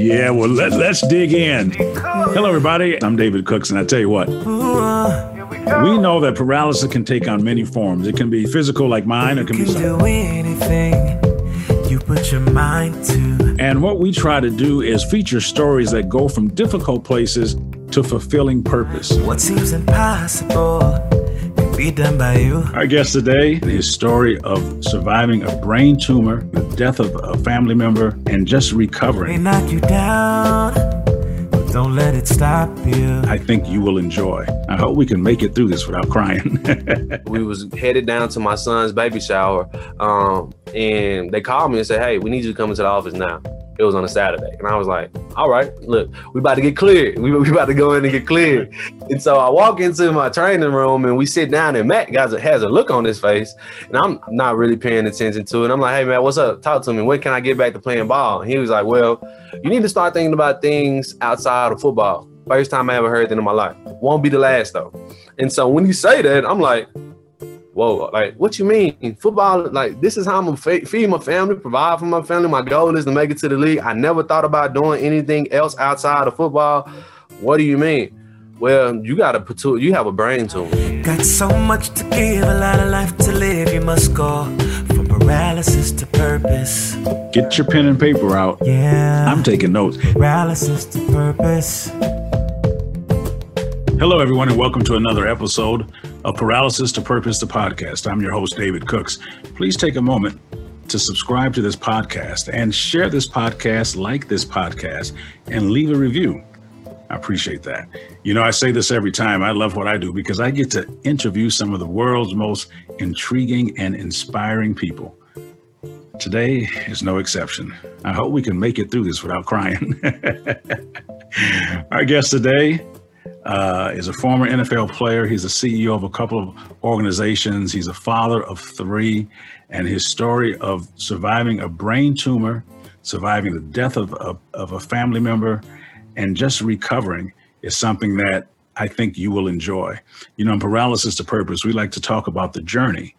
Yeah, well, let, let's dig in. Hello, everybody. I'm David Cooks, and I tell you what, we know that paralysis can take on many forms. It can be physical, like mine, it can be. do anything you put your mind to. And what we try to do is feature stories that go from difficult places to fulfilling purpose. What seems impossible be done by you. Our guest today, his story of surviving a brain tumor, the death of a family member, and just May recovering. knock you down, but don't let it stop you. I think you will enjoy. I hope we can make it through this without crying. we was headed down to my son's baby shower um, and they called me and said hey we need you to come into the office now it was on a saturday. And i was like all right look we about to get cleared we, we about to go in and get cleared. And so i walk into my training room and we sit down and matt guys has a look on his face. And i'm not really paying attention to it. I'm like hey man what's up? Talk to me. When can i get back to playing ball? And he was like well you need to start thinking about things outside of football. First time i ever heard that in my life. Won't be the last though. And so when you say that i'm like whoa, like what you mean? Football, like this is how I'm gonna fe- feed my family, provide for my family. My goal is to make it to the league. I never thought about doing anything else outside of football. What do you mean? Well, you got to put you have a brain tumor. Got so much to give, a lot of life to live. You must go from paralysis to purpose. Get your pen and paper out. Yeah, I'm taking notes. paralysis to purpose. Hello, everyone, and welcome to another episode of Paralysis to Purpose, the podcast. I'm your host, David Cooks. Please take a moment to subscribe to this podcast and share this podcast, like this podcast, and leave a review. I appreciate that. You know, I say this every time. I love what I do because I get to interview some of the world's most intriguing and inspiring people. Today is no exception. I hope we can make it through this without crying. Our guest today uh, is a former NFL player. He's a CEO of a couple of organizations. He's a father of three, and his story of surviving a brain tumor, surviving the death of, of, of a family member, and just recovering is something that I think you will enjoy. You know, in Paralysis to Purpose, we like to talk about the journey,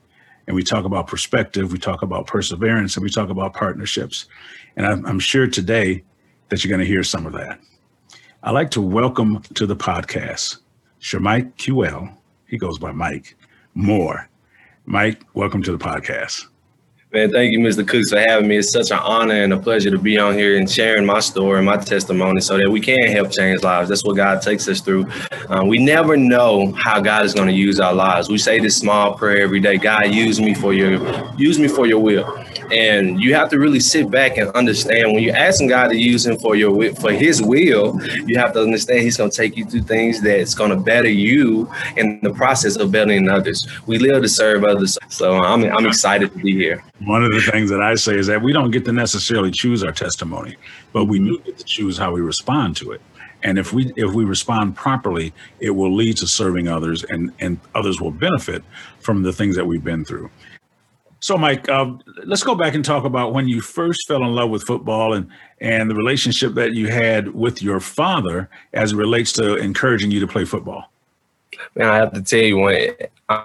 and we talk about perspective, we talk about perseverance, and we talk about partnerships. And I'm sure today that you're going to hear some of that. I'd like to welcome to the podcast Shamike QL. He goes by Mike Moore. Mike, welcome to the podcast. Man, thank you, Mr. Cooks, for having me. It's such an honor and a pleasure to be on here and sharing my story and my testimony so that we can help change lives. That's what God takes us through. Um, we never know how God is going to use our lives. We say this small prayer every day: God, use me for your, use me for your will. And you have to really sit back and understand when you're asking God to use him for your for His will. You have to understand He's going to take you through things that's going to better you in the process of bettering others. We live to serve others, so I'm I'm excited to be here. One of the things that I say is that we don't get to necessarily choose our testimony, but we do get to choose how we respond to it. And if we if we respond properly, it will lead to serving others, and and others will benefit from the things that we've been through. So, Mike, uh, let's go back and talk about when you first fell in love with football and and the relationship that you had with your father as it relates to encouraging you to play football. Man, I have to tell you when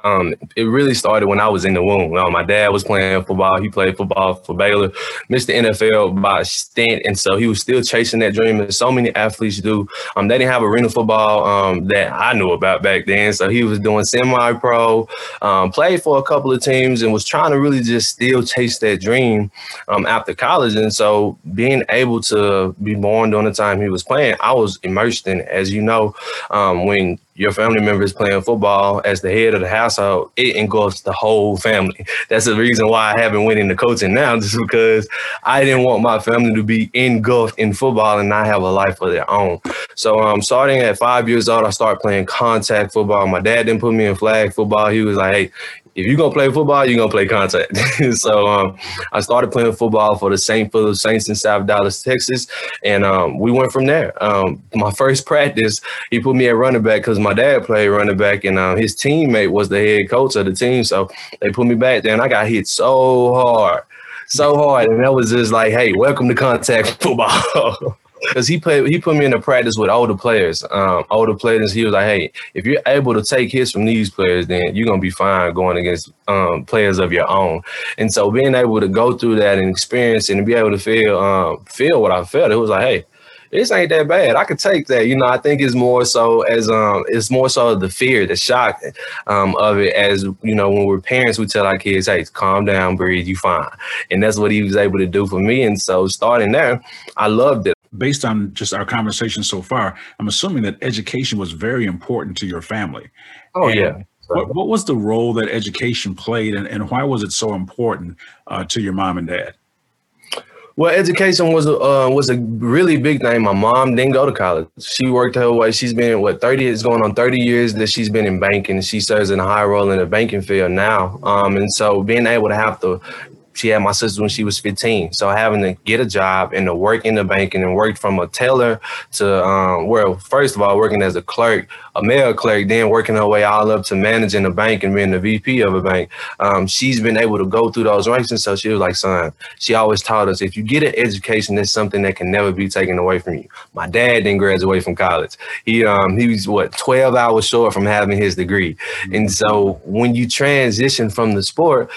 um, it really started when I was in the womb. Um, my dad was playing football. He played football for Baylor, missed the NFL by a stint, and so he was still chasing that dream. And so many athletes do. Um, they didn't have arena football um, that I knew about back then. So he was doing semi-pro, um, played for a couple of teams, and was trying to really just still chase that dream um, after college. And so being able to be born during the time he was playing, I was immersed in. As you know, when your family member is playing football as the head of the household, it engulfs the whole family. That's the reason why I haven't went into coaching now, just because I didn't want my family to be engulfed in football and not have a life of their own. So um, starting at five years old, I started playing contact football. My dad didn't put me in flag football. He was like, hey, if you're gonna play football, you're gonna play contact. so um, I started playing football for the St. Philip Saints in South Dallas, Texas, and um, we went from there. Um, my first practice, he put me at running back because my dad played running back, and uh, his teammate was the head coach of the team. So they put me back there, and I got hit so hard, so hard, and that was just like, hey, welcome to contact football. Because he played, he put me into practice with older players. Um, older players, he was like, "Hey, if you're able to take hits from these players, then you're gonna be fine going against um, players of your own." And so, being able to go through that and experience and be able to feel um, feel what I felt, it was like, "Hey, this ain't that bad. I could take that. You know, I think it's more so as um it's more so the fear, the shock um of it as you know, when we're parents, we tell our kids, hey, calm down, breathe, you fine. And that's what he was able to do for me. And so starting there, I loved it. Based on just our conversation so far, I'm assuming that education was very important to your family. Oh and yeah. What, what was the role that education played and, and why was it so important uh, to your mom and dad? Well, education was a uh, was a really big thing. My mom didn't go to college. She worked her way. She's been what thirty is going on thirty years that she's been in banking. She serves in a high role in the banking field now. Um, and so being able to have to she had my sister when she was 15. So having to get a job and to work in the banking and work from a teller to um, well, first of all, working as a clerk, a mail clerk, then working her way all up to managing a bank and being the VP of a bank. Um, she's been able to go through those ranks, and so she was like, "Son," she always taught us if you get an education, it's something that can never be taken away from you. My dad didn't graduate from college. He um he was what 12 hours short from having his degree, and so when you transition from the sport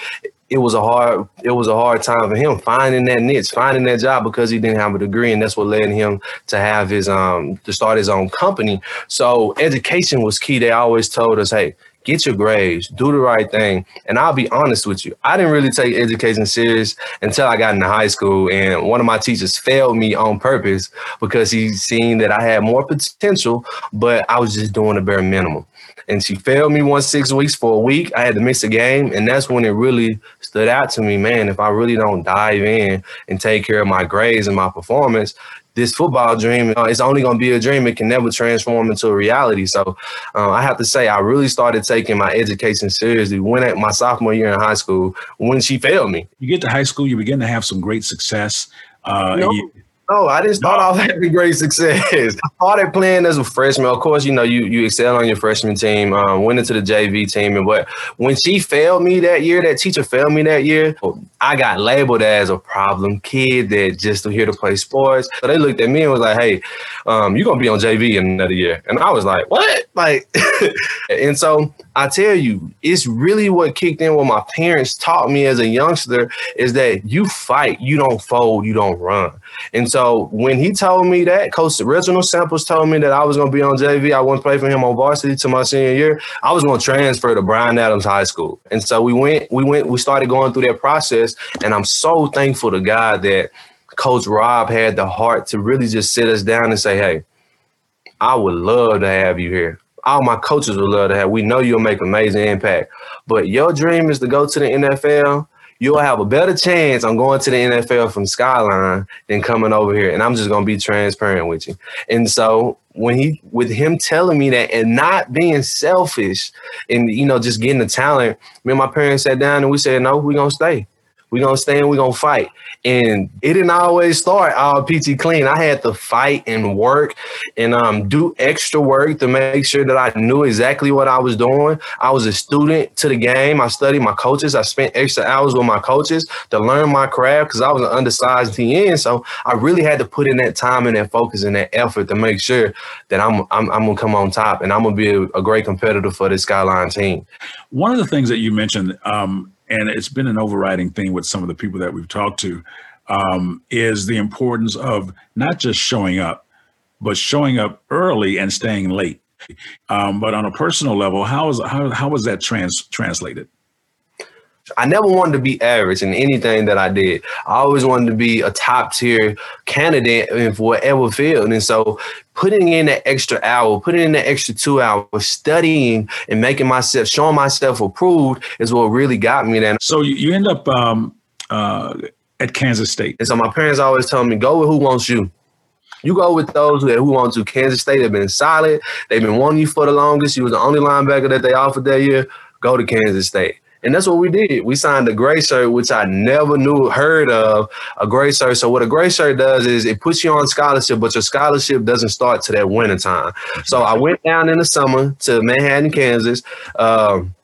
it was a hard it was a hard time for him finding that niche, finding that job because he didn't have a degree, and that's what led him to have his um to start his own company. So education was key. They always told us, hey, get your grades, do the right thing. And I'll be honest with you, I didn't really take education serious until I got into high school. And one of my teachers failed me on purpose because he seen that I had more potential, but I was just doing the bare minimum and she failed me one six weeks for a week. I had to miss a game, and that's when it really stood out to me, man. If I really don't dive in and take care of my grades and my performance, this football dream uh, it's only going to be a dream. It can never transform into a reality. So uh, I have to say, I really started taking my education seriously when at my sophomore year in high school when she failed me. You get to high school, you begin to have some great success. Uh, no. you, no, I just didn't start off having great success. I started playing as a freshman. Of course, you know you you excel on your freshman team. Um, went into the JV team, and but when she failed me that year, that teacher failed me that year. I got labeled as a problem kid that just here to play sports. So they looked at me and was like, "Hey, um, you're gonna be on JV in another year," and I was like, "What?" Like, and so I tell you, it's really what kicked in. What my parents taught me as a youngster is that you fight, you don't fold, you don't run. And so when he told me that, Coach Reginald Samples told me that I was going to be on JV, I wouldn't play for him on varsity to my senior year. I was going to transfer to Bryan Adams High School. And so we went, we went, we started going through that process. And I'm so thankful to God that Coach Rob had the heart to really just sit us down and say, "Hey, I would love to have you here." all my coaches would love to have. We know you'll make amazing impact, but your dream is to go to the NFL. You'll have a better chance on going to the NFL from Skyline than coming over here. And I'm just gonna be transparent with you. And so when he with him telling me that and not being selfish and you know just getting the talent, me and my parents sat down and we said, no, we're gonna stay. We're gonna stay and we're gonna fight. And it didn't always start all PT clean. I had to fight and work and um, do extra work to make sure that I knew exactly what I was doing. I was a student to the game. I studied my coaches. I spent extra hours with my coaches to learn my craft because I was an undersized TN. So I really had to put in that time and that focus and that effort to make sure that I'm I'm, I'm gonna come on top and I'm gonna be a, a great competitor for this Skyline team. One of the things that you mentioned um, and it's been an overriding thing with some of the people that we've talked to, um, is the importance of not just showing up, but showing up early and staying late. Um, but on a personal level, how is how how was that trans translated? I never wanted to be average in anything that I did. I always wanted to be a top tier candidate in whatever field. And so putting in that extra hour, putting in that extra two hours, studying and making myself, showing myself approved is what really got me there. So you, end up um, uh, at Kansas State. And so my parents always tell me, go with who wants you. You go with those who, who want to. Kansas State have been solid. They've been wanting you for the longest. You was the only linebacker that they offered that year. Go to Kansas State. And that's what we did. We signed a gray shirt, which I never knew, heard of a gray shirt. So what a gray shirt does is it puts you on scholarship, but your scholarship doesn't start to that winter time. So I went down in the summer to Manhattan, Kansas. Um,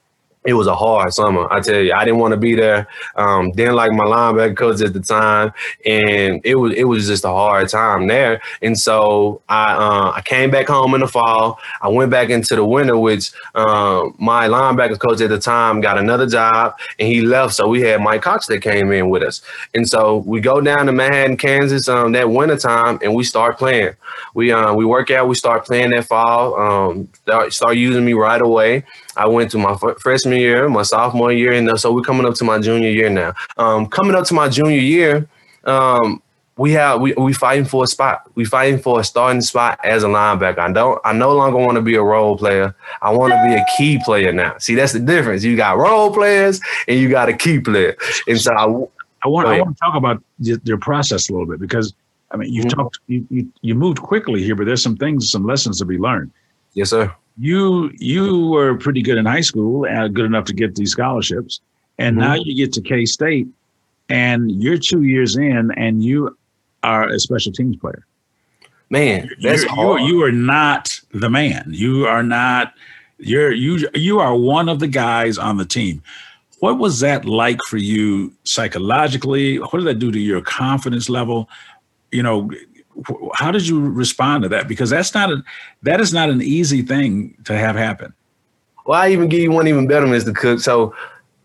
it was a hard summer. I tell you, I didn't want to be there. Um, didn't like my linebacker coach at the time, and it was it was just a hard time there. And so I uh, I came back home in the fall. I went back into the winter, which uh, my linebacker coach at the time got another job, and he left. So we had Mike Cox that came in with us, and so we go down to Manhattan, Kansas, um, that winter time, and we start playing. We uh, we work out. We start playing that fall. Um, start, start using me right away. I went to my f- freshman year, my sophomore year, and so we're coming up to my junior year now. Um, coming up to my junior year, um, we have we we fighting for a spot. We fighting for a starting spot as a linebacker. I don't. I no longer want to be a role player. I want to be a key player now. See, that's the difference. You got role players and you got a key player. And so I, I want I want to talk about your process a little bit because I mean you've mm-hmm. talked you, you you moved quickly here, but there's some things, some lessons to be learned. Yes, sir you you were pretty good in high school, uh, good enough to get these scholarships, and mm-hmm. now you get to K State, and you're two years in, and you are a special teams player. Man, that's you're, hard. You, you are not the man. You are not. You're you you are one of the guys on the team. What was that like for you psychologically? What did that do to your confidence level? You know, how did you respond to that? Because that's not a that is not an easy thing to have happen. Well, I even give you one even better, Mr. Cook. So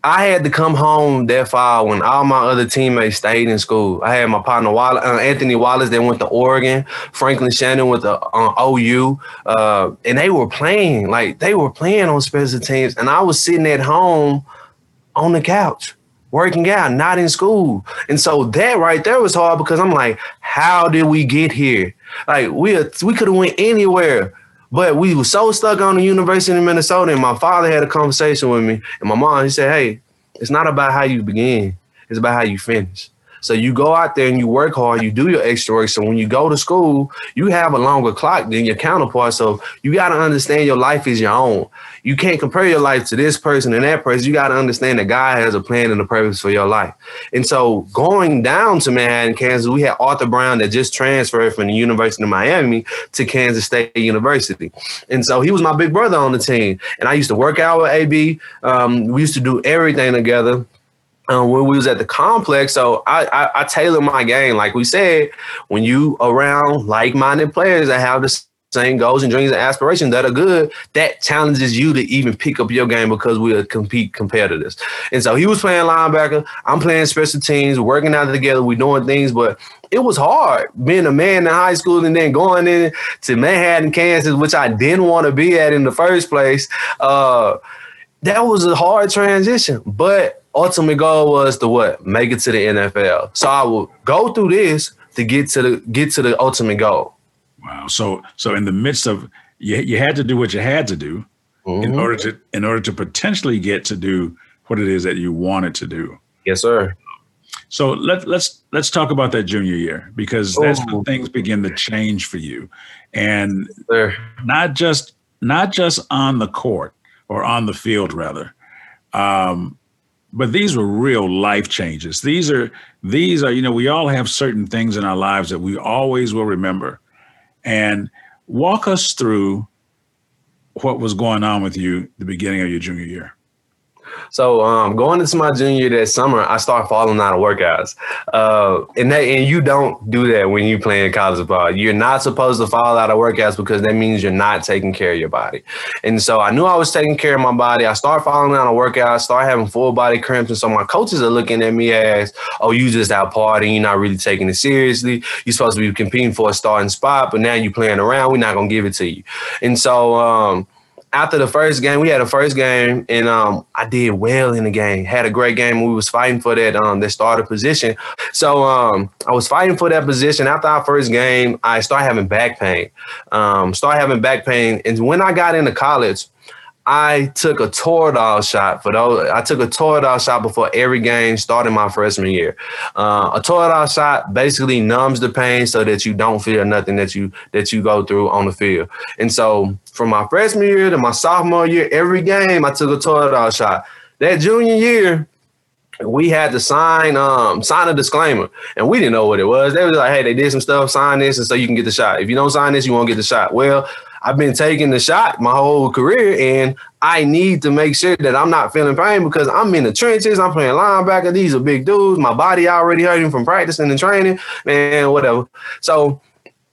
I had to come home that fall when all my other teammates stayed in school. I had my partner uh, Anthony Wallace that went to Oregon, Franklin Shannon went to uh, OU, uh, and they were playing like they were playing on special teams, and I was sitting at home on the couch working out, not in school. And so that right there was hard because I'm like, how did we get here? Like we we could have went anywhere, but we were so stuck on the University of Minnesota. And my father had a conversation with me, and my mom he said, "Hey, it's not about how you begin; it's about how you finish." So you go out there and you work hard, you do your extra work. So when you go to school, you have a longer clock than your counterpart. So you got to understand your life is your own. You can't compare your life to this person and that person. You got to understand that God has a plan and a purpose for your life. And so going down to Manhattan, Kansas, we had Arthur Brown that just transferred from the University of Miami to Kansas State University. And so he was my big brother on the team. And I used to work out with AB. Um, we used to do everything together um, when we was at the complex. So I, I, I tailor my game. Like we said, when you around like-minded players that have the same goals and dreams and aspirations that are good, that challenges you to even pick up your game because we are compete competitors. And so he was playing linebacker. I'm playing special teams, working out together. We doing things, but it was hard being a man in high school and then going in to Manhattan, Kansas, which I didn't want to be at in the first place. Uh, that was a hard transition, but ultimate goal was to what? Make it to the NFL. So I will go through this to get to the get to the ultimate goal. Wow. So so in the midst of you, you had to do what you had to do mm-hmm. in order to in order to potentially get to do what it is that you wanted to do. Yes, sir. So let let's let's talk about that junior year because that's Ooh. when things begin to change for you, and sure. not just not just on the court or on the field rather, um, but these were real life changes. These are these are you know we all have certain things in our lives that we always will remember, and walk us through what was going on with you the beginning of your junior year. So um, going into my junior that summer, I started falling out of workouts. Uh, and that, and you don't do that when you play in college ball. You're not supposed to fall out of workouts because that means you're not taking care of your body. And so I knew I was taking care of my body. I started falling out of workouts, started having full body cramps. And so my coaches are looking at me as, oh, you just out partying. You're not really taking it seriously. You're supposed to be competing for a starting spot, but now you're playing around. We're not to give it to you. And so, um, after the first game, we had a first game, and um, I did well in the game. Had a great game. We was fighting for that um that starter position. So um, I was fighting for that position. After our first game, I started having back pain. Um, started having back pain, and when I got into college, I took a Toradol shot for those. I took a Toradol shot before every game starting my freshman year. Uh, a Toradol shot basically numbs the pain so that you don't feel nothing that you that you go through on the field. And so from my freshman year to my sophomore year, every game I took a Toradol shot. That junior year, we had to sign um sign a disclaimer and we didn't know what it was they was like hey they did some stuff sign this and so you can get the shot if you don't sign this you won't get the shot well I've been taking the shot my whole career, and I need to make sure that I'm not feeling pain because I'm in the trenches. I'm playing linebacker. These are big dudes. My body already hurting from practicing and training, man, whatever. So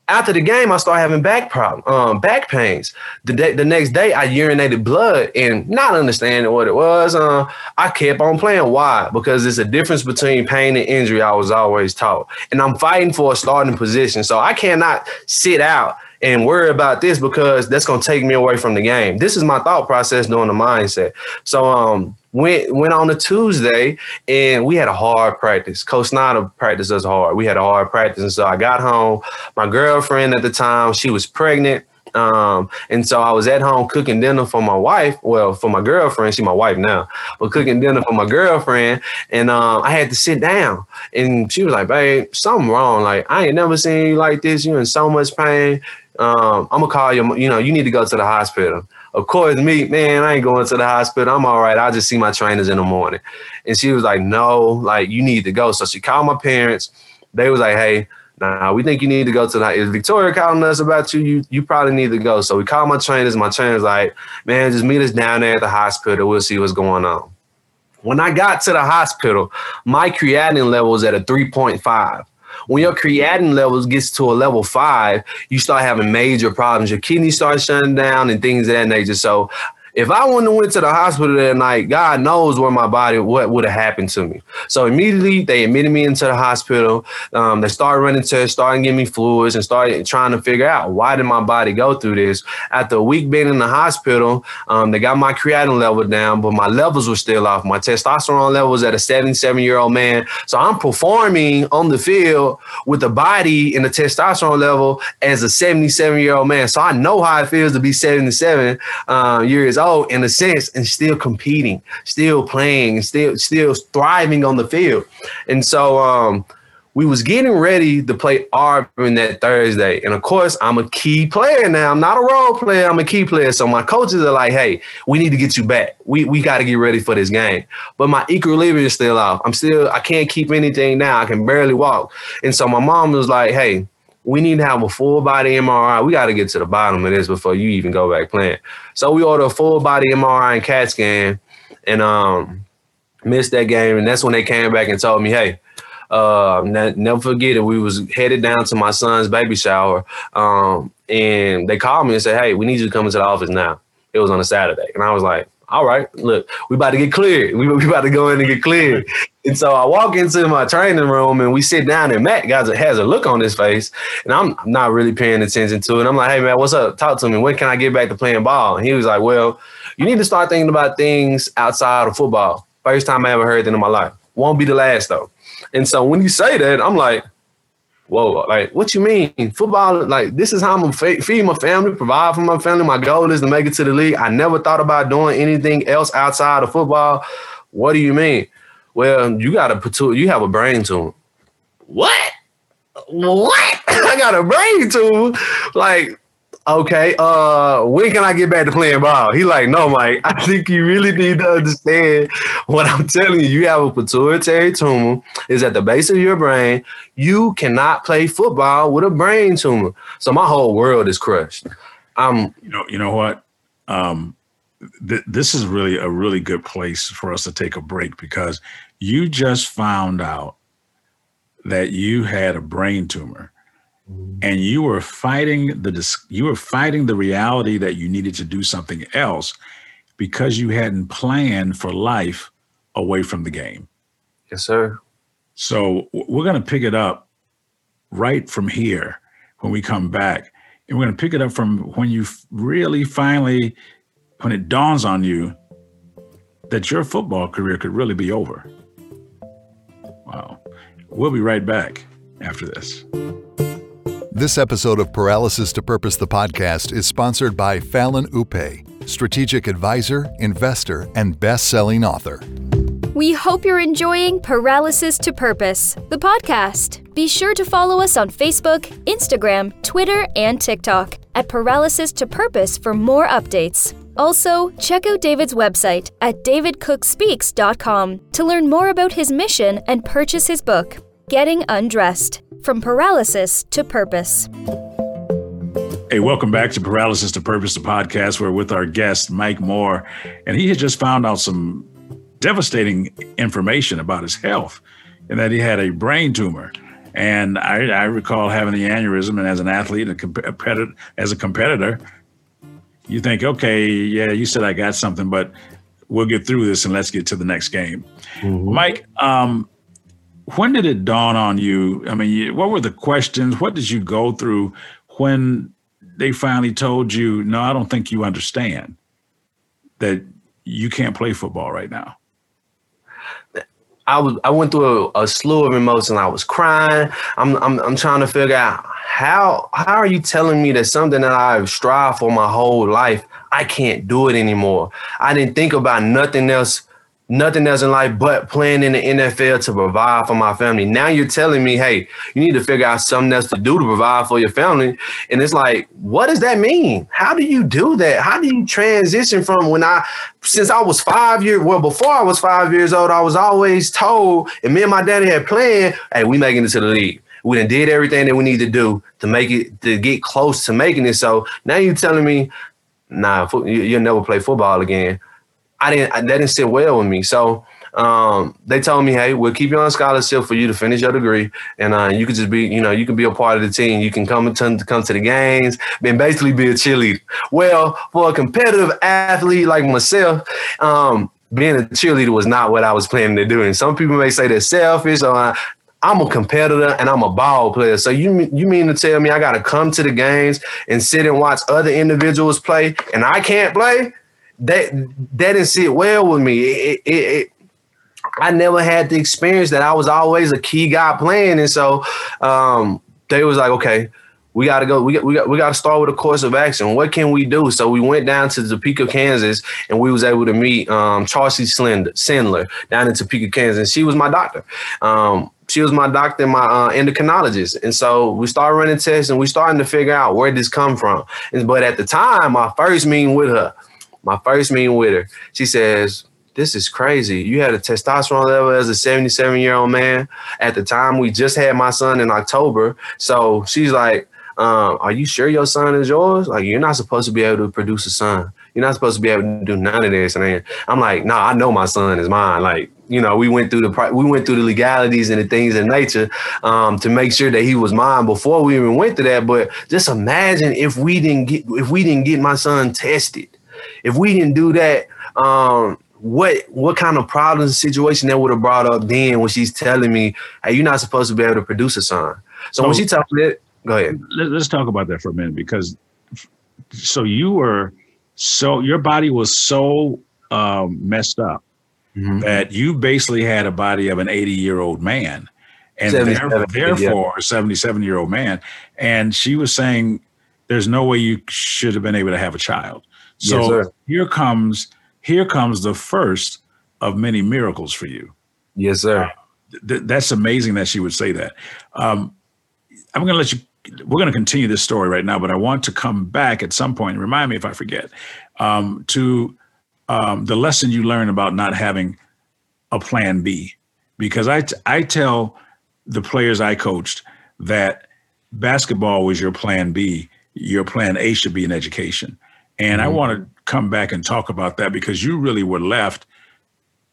after the game, I started having back problem, um, back pains. The day, the next day, I urinated blood and not understanding what it was. Uh, I kept on playing. Why? Because it's a difference between pain and injury. I was always taught, and I'm fighting for a starting position, so I cannot sit out and worry about this because that's going to take me away from the game. This is my thought process doing the mindset. So um went went on a Tuesday and we had a hard practice. Coach Snyder practiced us hard. We had a hard practice. And so I got home. My girlfriend at the time, she was pregnant. Um, and so I was at home cooking dinner for my wife. Well, for my girlfriend, she's my wife now, but cooking dinner for my girlfriend. And um, I had to sit down. And she was like, babe, something wrong. Like, I ain't never seen you like this. You in so much pain um, I'm gonna call you. You know, you need to go to the hospital. Of course, me, man, I ain't going to the hospital. I'm all right. I'll just see my trainers in the morning. And she was like, no, like you need to go. So she called my parents. They was like, hey, nah, we think you need to go to the. Is Victoria calling us about you? You you probably need to go. So we called my trainers. My trainers like, man, just meet us down there at the hospital. We'll see what's going on. When I got to the hospital, my creatinine level was at a 3.5 when your creatinine levels gets to a level five, you start having major problems. Your kidneys start shutting down and things of that nature. So if I wouldn't have went to the hospital that night, God knows where my body, what would have happened to me. So immediately they admitted me into the hospital. Um, they started running tests, started giving me fluids, and started trying to figure out why did my body go through this. After a week being in the hospital, um, they got my creatinine level down, but my levels were still off. My testosterone level was at a 77 year old man. So I'm performing on the field with the body and the testosterone level as a 77 year old man. So I know how it feels to be 77 uh, years old in a sense and still competing, still playing, still still thriving on the field. And so um, we was getting ready to play Auburn that Thursday. And of course, I'm a key player now. I'm not a role player, I'm a key player. So my coaches are like, hey, we need to get you back. We we got to get ready for this game. But my equilibrium is still off. I'm still, I can't keep anything now. I can barely walk. And so my mom was like, hey, we need to have a full body MRI. We got to get to the bottom of this before you even go back playing. So we ordered a full body MRI and CAT scan, and um, missed that game. And that's when they came back and told me, hey, uh, never forget it. We was headed down to my son's baby shower, um, and they called me and said, hey, we need you to come into the office now. It was on a Saturday, and I was like, all right, look, we about to get cleared. We, we about to go in and get cleared. And so I walk into my training room and we sit down and Matt guys has a look on his face and I'm not really paying attention to it. I'm like, hey man, what's up? Talk to me. When can I get back to playing ball? And he was like, well, you need to start thinking about things outside of football. First time I ever heard that in my life. Won't be the last though. And so when you say that, I'm like, whoa, like what you mean? Football, like this is how I'm gonna feed my family, provide for my family. My goal is to make it to the league. I never thought about doing anything else outside of football. What do you mean? Well, you got a you have a brain tumor. What? What? I got a brain tumor. Like okay, uh, when can I get back to playing ball? He like, no, Mike, I think you really need to understand what I'm telling you. You have a pituitary tumor is at the base of your brain. You cannot play football with a brain tumor. So my whole world is crushed. I'm, you know, you know what? Um, th- this is really a really good place for us to take a break because you just found out that you had a brain tumor and you were fighting the you were fighting the reality that you needed to do something else because you hadn't planned for life away from the game. Yes, sir. So we're going to pick it up right from here when we come back. And we're going to pick it up from when you really finally, when it dawns on you that your football career could really be over. Wow. We'll be right back after this. This episode of Paralysis to Purpose, the podcast, is sponsored by Fallon Upe, strategic advisor, investor, and best selling author. We hope you're enjoying Paralysis to Purpose, the podcast. Be sure to follow us on Facebook, Instagram, Twitter, and TikTok at Paralysis to Purpose for more updates. Also, check out David's website at davidcookspeaks.com to learn more about his mission and purchase his book, Getting Undressed from paralysis to purpose. Hey, welcome back to Paralysis to Purpose, the podcast. We're with our guest, Mike Moore, and he had just found out some devastating information about his health and that he had a brain tumor. And I, I recall having the aneurysm, and as an athlete and a competitor, as a competitor, you think, okay, yeah, you said I got something, but we'll get through this and let's get to the next game. Mm-hmm. Mike, um, when did it dawn on you? I mean, what were the questions? What did you go through when they finally told you, no, I don't think you understand that you can't play football right now? I was I went through a, a, slew of emotions. I was crying. I'm, I'm I'm trying to figure out how how are you telling me that something that I've strived for my whole life I can't do it anymore. I didn't think about nothing else nothing else in life but playing in the NFL to provide for my family. Now you're telling me, hey, you need to figure out something else to do to provide for your family. And it's like, what does that mean? How do you do that? How do you transition from when I, since I was five years, well, before I was five years old, I was always told, and me and my daddy had planned, hey, we making it to the league. We done did everything that we need to do to make it, to get close to making it. So now you're telling me, nah, you'll never play football again. I didn't that didn't sit well with me. So um, they told me, hey, we'll keep you on scholarship for you to finish your degree, and uh, you could just be, you know, you can be a part of the team. You can come to come to the games, and basically be a cheerleader. Well, for a competitive athlete like myself, um, being a cheerleader was not what I was planning to do. And some people may say they're selfish, or uh, I'm a competitor and I'm a ball player. So you you mean to tell me I got to come to the games and sit and watch other individuals play, and I can't play? That that didn't sit well with me. It, it, it, I never had the experience that I was always a key guy playing, and so um, they was like, okay, we got to go. We got, we got we got to start with a course of action. What can we do? So we went down to Topeka, Kansas, and we was able to meet um, Chelsea Slender, Sandler down in Topeka, Kansas. And she was my doctor. Um, she was my doctor and my uh, endocrinologist. And so we started running tests and we starting to figure out where this come from. And, but at the time, my first meeting with her, my first meeting with her, she says, this is crazy. You had a testosterone level as a 77 year old man. At the time, we just had my son in October. So she's like, um, Are you sure your son is yours? Like, you're not supposed to be able to produce a son. You're not supposed to be able to do none of this. And I'm like, No, nah, I know my son is mine. Like, you know, we went through the we went through the legalities and the things in nature um, to make sure that he was mine before we even went to that. But just imagine if we didn't get if we didn't get my son tested if we didn't do that, um, what what kind of problems situation that would have brought up then when she's telling me, hey, you're not supposed to be able to produce a son. So, so when she me that, go ahead. Let's talk about that for a minute because so you were so your body was so um, messed up mm-hmm. that you basically had a body of an 80 year old man and therefore, therefore a 77 year old man and she was saying there's no way you should have been able to have a child so yes, here comes here comes the first of many miracles for you. Yes, sir. Uh, th- that's amazing that she would say that. Um, I'm going to let you. We're going to continue this story right now, but I want to come back at some point remind me if I forget um, to um, the lesson you learned about not having a plan B, because I t- I tell the players I coached that basketball was your plan B. Your plan A should be an education. And mm-hmm. I want to come back and talk about that because you really were left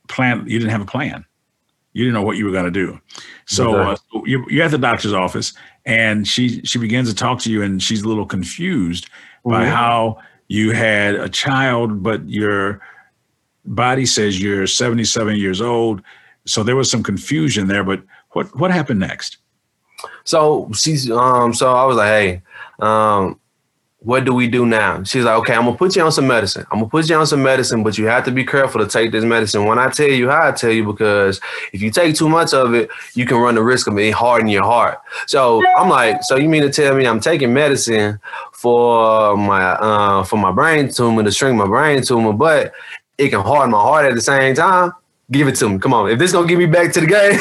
plan. You didn't have a plan. You didn't know what you were going to do. So uh, you're, you're, at the doctor's office, and she she begins to talk to you, and she's a little confused mm-hmm. by how you had a child, but your body says you're 77 years old. So there was some confusion there. But what what happened next? So she's um. So I was like, hey, um, what do we do now? She's like, okay, I'm gonna put you on some medicine. I'm gonna put you on some medicine, but you have to be careful to take this medicine. When I tell you how I tell you, because if you take too much of it, you can run the risk of it hardening your heart. So I'm like, so you mean to tell me I'm taking medicine for my uh, for my brain tumor to shrink my brain tumor, but it can harden my heart at the same time? Give it to me. Come on. If this gonna get me back to the game,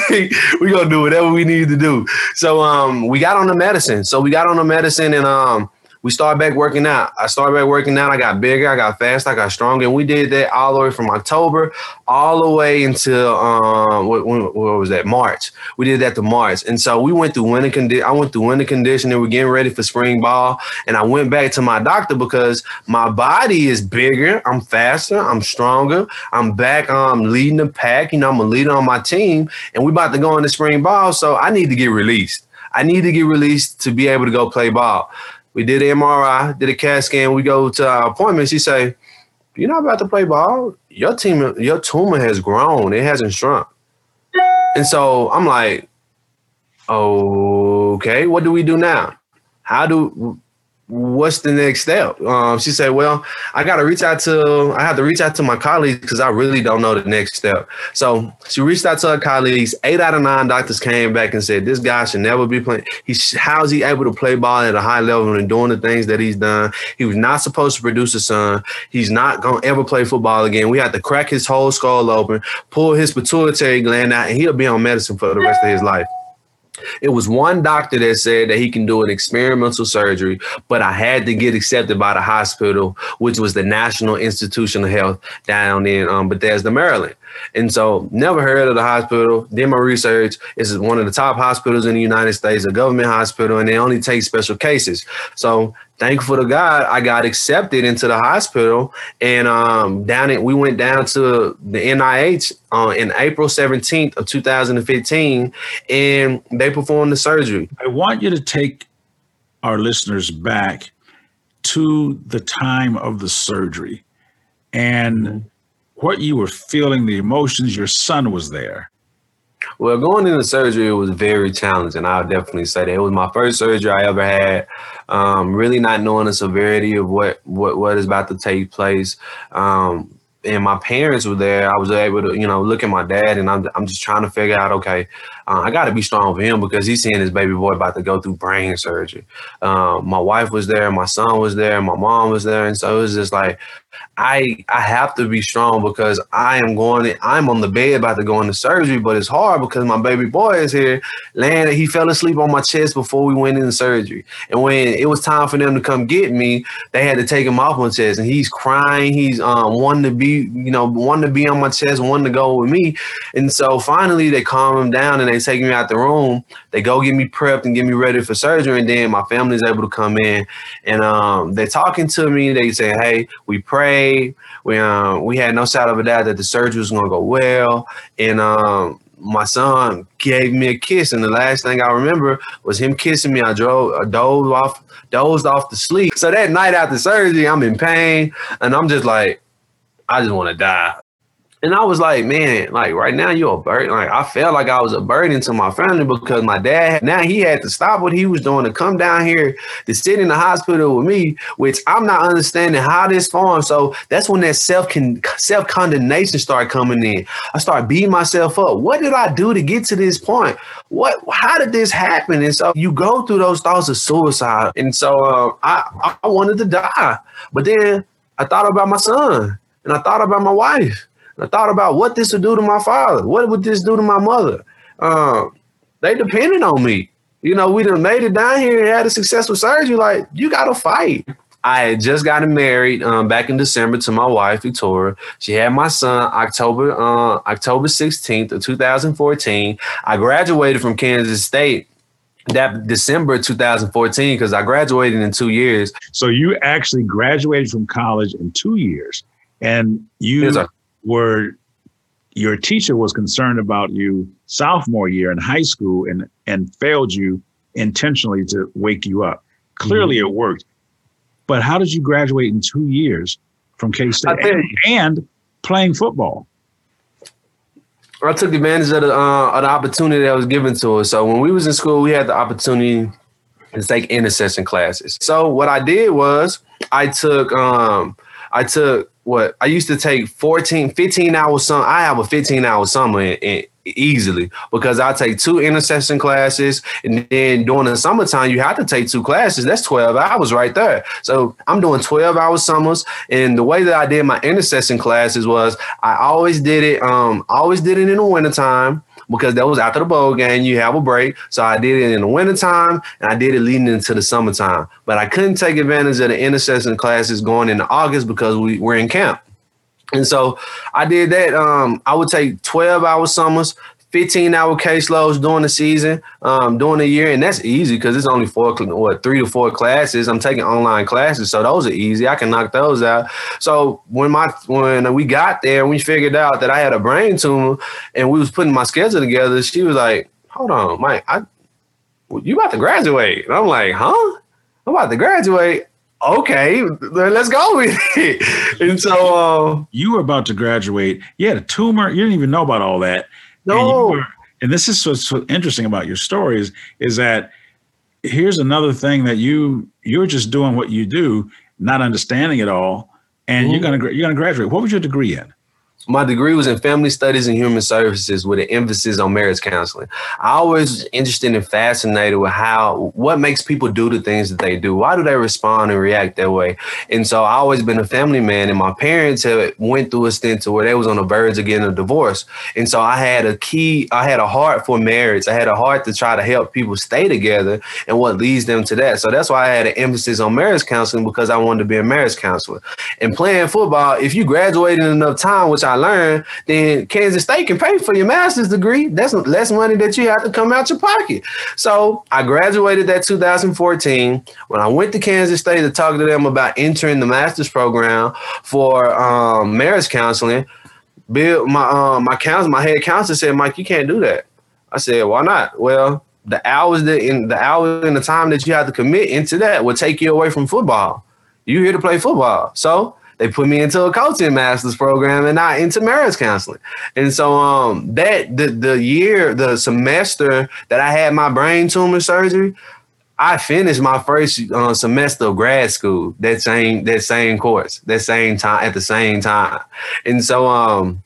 we gonna do whatever we need to do. So um we got on the medicine. So we got on the medicine and um we started back working out. I started back working out. I got bigger, I got faster, I got stronger. And we did that all the way from October all the way until um what, when, what was that? March. We did that to March. And so we went through winter condi- I went through winter conditioning. We're getting ready for spring ball. And I went back to my doctor because my body is bigger, I'm faster, I'm stronger, I'm back um leading the pack. You know, I'm a leader on my team, and we're about to go into spring ball. So I need to get released. I need to get released to be able to go play ball. We did an MRI, did a CAT scan. We go to our appointment. She say, "You're not about to play ball. Your team, your tumor has grown. It hasn't shrunk." And so I'm like, "Okay, what do we do now? How do what's the next step? Um, she said, well, I got to reach out to, I have to reach out to my colleagues because I really don't know the next step. So she reached out to her colleagues. Eight out of nine doctors came back and said, this guy should never be playing. He's, how's he able to play ball at a high level and doing the things that he's done? He was not supposed to produce a son. He's not going to ever play football again. We had to crack his whole skull open, pull his pituitary gland out, and he'll be on medicine for the rest of his life. It was one doctor that said that he can do an experimental surgery, but I had to get accepted by the hospital, which was the National Institution of Health down in um, Bethesda, Maryland. And so, never heard of the hospital. Did my research. It's one of the top hospitals in the United States, a government hospital, and they only take special cases. So, thankful to God, I got accepted into the hospital, and um, down it, we went down to the NIH uh, in April 17th of 2015, and they performed the surgery. I want you to take our listeners back to the time of the surgery and mm-hmm. What you were feeling, the emotions. Your son was there. Well, going into surgery was very challenging. I'll definitely say that it was my first surgery I ever had. Um, really not knowing the severity of what what what is about to take place. Um, and my parents were there, I was able to, you know, look at my dad, and I'm, I'm just trying to figure out, okay, uh, I got to be strong for him because he's seeing his baby boy about to go through brain surgery. Um, my wife was there, my son was there, my mom was there, and so it was just like, I I have to be strong because I am going. To, I'm on the bed about to go into surgery, but it's hard because my baby boy is here. Landed, he fell asleep on my chest before we went into surgery, and when it was time for them to come get me, they had to take him off my chest, and he's crying. He's um wanting to be, you know, wanting to be on my chest, wanting to go with me, and so finally they calm him down and they take me out the room. They go get me prepped and get me ready for surgery, and then my family's able to come in, and um they're talking to me. They say, "Hey, we pray." We um we had no shadow of a doubt that the surgery was gonna go well, and um my son gave me a kiss, and the last thing I remember was him kissing me. I drove, I dozed off, dozed off to sleep. So that night after surgery, I'm in pain, and I'm just like, I just want to die. And I was like, man, like right now you're a burden. Like I felt like I was a burden to my family because my dad now he had to stop what he was doing to come down here to sit in the hospital with me, which I'm not understanding how this formed. So that's when that self can self condemnation started coming in. I started beating myself up. What did I do to get to this point? What? How did this happen? And so you go through those thoughts of suicide. And so uh, I I wanted to die, but then I thought about my son and I thought about my wife. I thought about what this would do to my father. What would this do to my mother? Um, they depended on me. You know, we done made it down here and had a successful surgery. Like, you got to fight. I had just gotten married um, back in December to my wife Victoria. She had my son October uh, October 16th of 2014. I graduated from Kansas State that December 2014 because I graduated in two years. So you actually graduated from college in two years, and you where your teacher was concerned about you sophomore year in high school and and failed you intentionally to wake you up. Clearly, mm-hmm. it worked. But how did you graduate in two years from K State and, and, playing football? I took advantage of the, uh, of the opportunity that was given to us. So when we was in school, we had the opportunity to take intersession classes. So what I did was I took um, I took what I used to take 14, 15 hours some. I have a 15 hour summer in, in, easily because I take two intersession classes and then during the summertime you have to take two classes. That's 12 hours right there. So I'm doing 12 hour summers. And the way that I did my intersession classes was I always did it, um, always did it in the wintertime because that was after the bowl game. You have a break. So I did it in the wintertime and I did it leading into the summertime. But I couldn't take advantage of the intersession classes going into August because we were in camp. And so I did that. Um, I would take 12 hour summers, 15 hour caseloads during the season, um, during the year, and that's easy because it's only four, what, three to four classes. I'm taking online classes, so those are easy. I can knock those out. So when my when we got there, we figured out that I had a brain tumor, and we was putting my schedule together. She was like, "Hold on, Mike, I, you about to graduate?" And I'm like, "Huh? I'm about to graduate." okay, let's go with it. And so uh, you were about to graduate. You had a tumor. You didn't even know about all that. No. And, were, and this is what's so interesting about your stories is that here's another thing that you you're just doing what you do, not understanding it all, and mm-hmm. you're gonna you're gonna graduate. What was your degree in? My degree was in family studies and human services with an emphasis on marriage counseling. I always was interested and fascinated with how what makes people do the things that they do. Why do they respond and react that way? And so I always been a family man, and my parents had went through a stint to where they was on the verge of getting a divorce. And so I had a key, I had a heart for marriage. I had a heart to try to help people stay together and what leads them to that. So that's why I had an emphasis on marriage counseling because I wanted to be a marriage counselor. And playing football, if you graduated in enough time, which I learn, then Kansas State can pay for your master's degree. That's less money that you have to come out your pocket. So I graduated that 2014. When I went to Kansas State to talk to them about entering the master's program for um, marriage counseling, Bill, my um, my counsel, my head counselor said, Mike, you can't do that. I said, why not? Well, the hours that in the hours and the time that you have to commit into that will take you away from football. You here to play football. So they put me into a coaching master's program and not into marriage counseling. And so um that the the year, the semester that I had my brain tumor surgery, I finished my first uh, semester of grad school that same that same course, that same time at the same time. And so um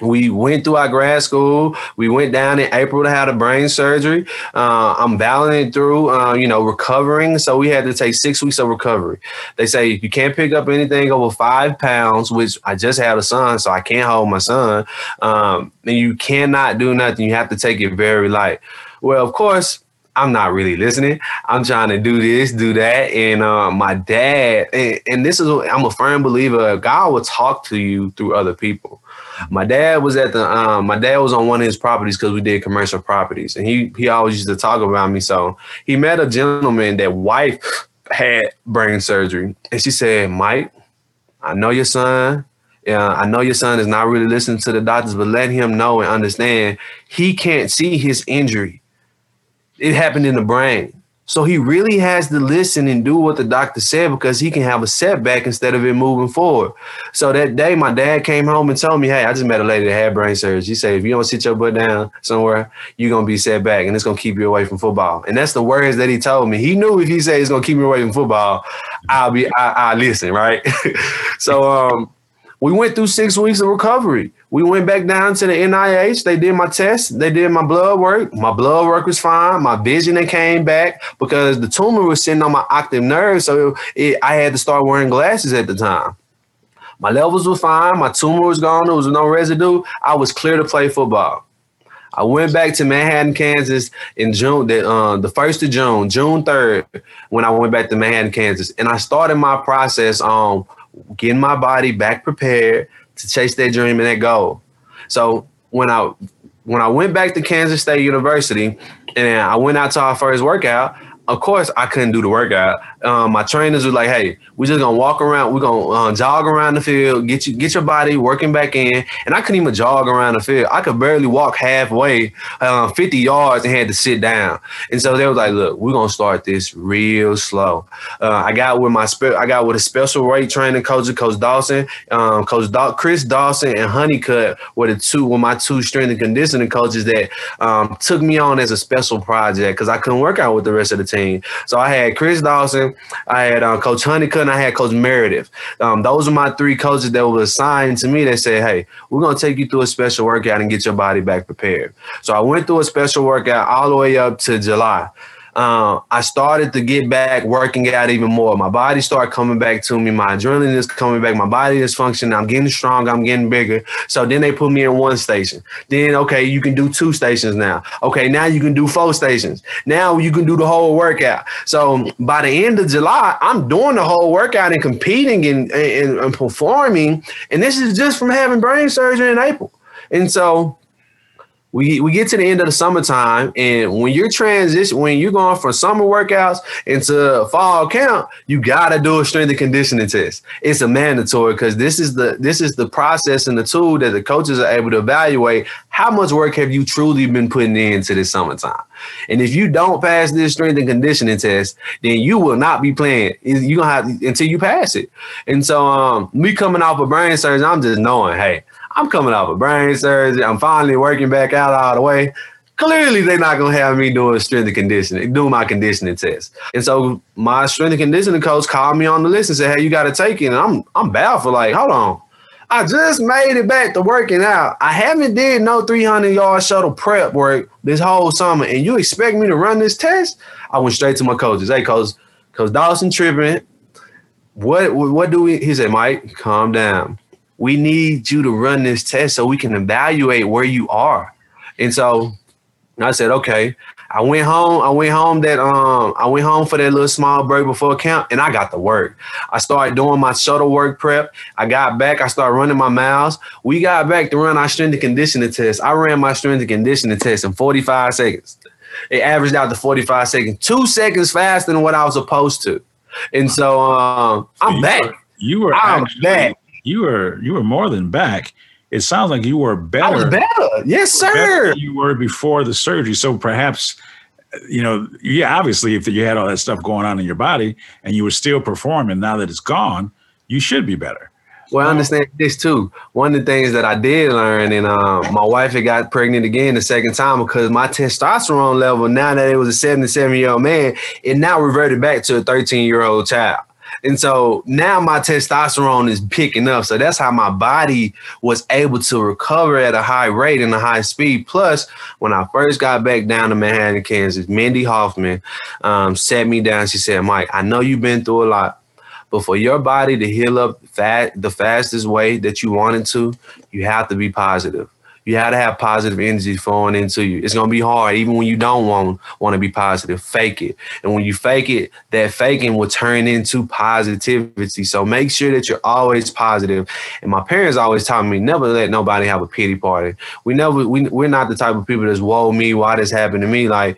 we went through our grad school. We went down in April to have a brain surgery. Uh, I'm battling through, uh, you know, recovering. So we had to take six weeks of recovery. They say you can't pick up anything over five pounds, which I just had a son, so I can't hold my son, um, and you cannot do nothing. You have to take it very light. Well, of course, I'm not really listening. I'm trying to do this, do that. And uh, my dad, and, and, this is, I'm a firm believer, God will talk to you through other people. My dad was at the um, my dad was on one of his properties because we did commercial properties, and he he always used to talk about me. So he met a gentleman that wife had brain surgery, and she said, "Mike, I know your son. Yeah, I know your son is not really listening to the doctors, but let him know and understand he can't see his injury. It happened in the brain. So he really has to listen and do what the doctor said because he can have a setback instead of it moving forward. So that day, my dad came home and told me, "Hey, I just met a lady that had brain surgery. She said if you don't sit your butt down somewhere, you're gonna be set back, and it's gonna keep you away from football." And that's the words that he told me. He knew if he said it's gonna keep me away from football, I'll be I, I listen, right? so um, we went through six weeks of recovery. We went back down to the NIH. They did my test. They did my blood work. My blood work was fine. My vision came back because the tumor was sitting on my optic nerve. So it, I had to start wearing glasses at the time. My levels were fine. My tumor was gone. There was no residue. I was clear to play football. I went back to Manhattan, Kansas in June, the, uh, the first of June, June 3rd, when I went back to Manhattan, Kansas. And I started my process on getting my body back prepared to chase that dream and that goal. So when I when I went back to Kansas State University and I went out to our first workout, of course I couldn't do the workout. Um, my trainers were like, "Hey, we're just gonna walk around. We're gonna uh, jog around the field, get you get your body working back in." And I couldn't even jog around the field. I could barely walk halfway, uh, 50 yards, and had to sit down. And so they was like, "Look, we're gonna start this real slow." Uh, I got with my spe- I got with a special weight training coach, Coach Dawson, um, Coach Chris Dawson, and Honeycutt were the two were my two strength and conditioning coaches that um, took me on as a special project because I couldn't work out with the rest of the team. So I had Chris Dawson. I had uh, Coach Honeycutt, and I had Coach Meredith. Um, those are my three coaches that were assigned to me. They said, "Hey, we're gonna take you through a special workout and get your body back prepared." So I went through a special workout all the way up to July. Uh, I started to get back working out even more. My body started coming back to me. My adrenaline is coming back. My body is functioning. I'm getting strong. I'm getting bigger. So then they put me in one station. Then, okay, you can do two stations now. Okay, now you can do four stations. Now you can do the whole workout. So by the end of July, I'm doing the whole workout and competing and, and, and performing. And this is just from having brain surgery in April. And so we we get to the end of the summertime, and when you're transition, when you're going from summer workouts into fall camp, you gotta do a strength and conditioning test. It's a mandatory because this is the this is the process and the tool that the coaches are able to evaluate how much work have you truly been putting into this summertime. And if you don't pass this strength and conditioning test, then you will not be playing. You gonna have until you pass it. And so, um, me coming off of brain surgery, I'm just knowing, hey I'm coming off a of brain surgery. I'm finally working back out all the way. Clearly, they're not gonna have me doing strength and conditioning, doing my conditioning test. And so my strength and conditioning coach called me on the list and said, "Hey, you got to take it." And I'm I'm baffled. Like, hold on, I just made it back to working out. I haven't did no 300 yard shuttle prep work this whole summer, and you expect me to run this test? I went straight to my coaches. Hey, coach, Coach Dawson tripping. What what do we? He said, Mike, calm down we need you to run this test so we can evaluate where you are. And so I said, okay. I went home. I went home that um I went home for that little small break before camp and I got to work. I started doing my shuttle work prep. I got back. I started running my miles. We got back to run our strength and conditioning test. I ran my strength and conditioning test in 45 seconds. It averaged out to 45 seconds, two seconds faster than what I was supposed to. And so um, I'm you back. You were I'm actually, back you were you were more than back. It sounds like you were better. I was better. Yes, sir. Better you were before the surgery. So perhaps, you know, yeah, obviously, if you had all that stuff going on in your body and you were still performing, now that it's gone, you should be better. Well, I understand this too. One of the things that I did learn, and uh, my wife had got pregnant again the second time because my testosterone level, now that it was a 77 year old man, it now reverted back to a 13 year old child. And so now my testosterone is picking up. So that's how my body was able to recover at a high rate and a high speed. Plus, when I first got back down to Manhattan, Kansas, Mindy Hoffman um, sat me down. She said, Mike, I know you've been through a lot, but for your body to heal up fat the fastest way that you wanted to, you have to be positive you have to have positive energy flowing into you. It's gonna be hard, even when you don't want want to be positive. Fake it, and when you fake it, that faking will turn into positivity. So make sure that you're always positive. And my parents always taught me never let nobody have a pity party. We never we we're not the type of people that's whoa me, why this happened to me. Like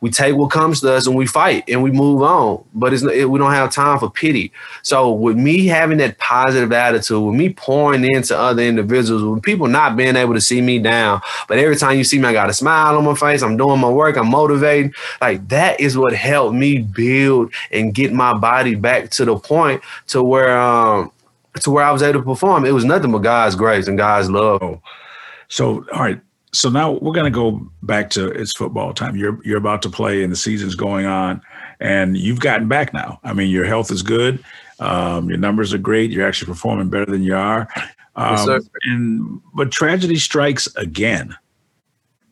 we take what comes to us and we fight and we move on. But it's it, we don't have time for pity. So with me having that positive attitude, with me pouring into other individuals, with people not being able to see me down, but every time you see me, I got a smile on my face. I'm doing my work. I'm motivating. Like that is what helped me build and get my body back to the point to where um to where I was able to perform. It was nothing but God's grace and God's love. So all right, so now we're going to go back to it's football time. You're you're about to play, and the season's going on, and you've gotten back now. I mean, your health is good, um, your numbers are great. You're actually performing better than you are. Um, yes, and but tragedy strikes again.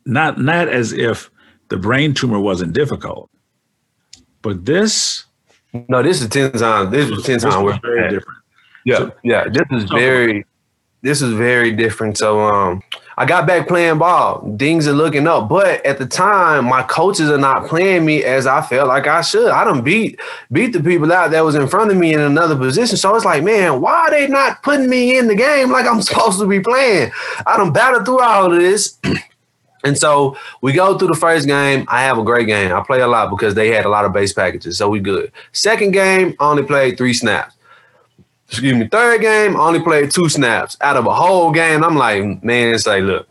Not not as if the brain tumor wasn't difficult, but this. No, this is ten times. This is ten times very different. Yeah, so, yeah. This is very. This is very different. So, um, I got back playing ball. Things are looking up. But at the time, my coaches are not playing me as I felt like I should. I done beat beat the people out that was in front of me in another position. So it's like, man, why are they not putting me in the game like I'm supposed to be playing? I done battled through all of this. And so we go through the first game. I have a great game. I play a lot because they had a lot of base packages. So we good. Second game, I only played three snaps excuse me, third game, only played two snaps out of a whole game. I'm like, man, it's like, look,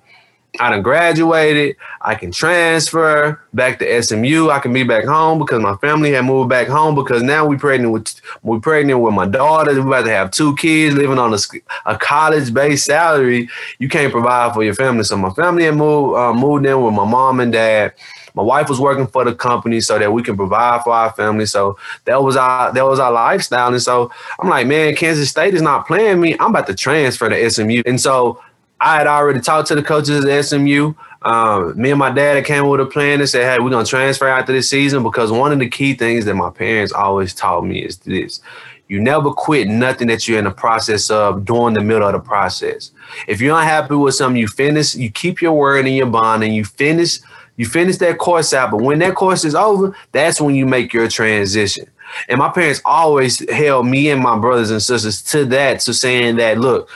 I done graduated. I can transfer back to SMU. I can be back home because my family had moved back home because now we pregnant with we pregnant with my daughter. We about to have two kids living on a, a college based salary. You can't provide for your family. So my family had moved uh, moved in with my mom and dad. My wife was working for the company so that we can provide for our family. So that was our that was our lifestyle. And so I'm like, man, Kansas State is not playing me. I'm about to transfer to SMU. And so I had already talked to the coaches at SMU. Um, me and my dad came up with a plan and said, "Hey, we're gonna transfer after this season." Because one of the key things that my parents always taught me is this: you never quit nothing that you're in the process of during the middle of the process. If you're unhappy with something, you finish, you keep your word and your bond, and you finish, you finish that course out. But when that course is over, that's when you make your transition. And my parents always held me and my brothers and sisters to that, to saying that, look,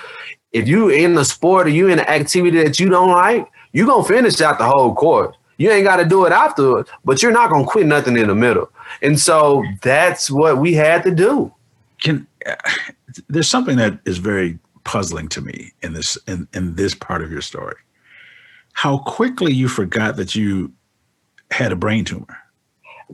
if you in the sport or you in an activity that you don't like, you're gonna finish out the whole course. You ain't got to do it afterwards, but you're not gonna quit nothing in the middle. And so that's what we had to do. Can uh, there's something that is very puzzling to me in this in, in this part of your story. How quickly you forgot that you had a brain tumor.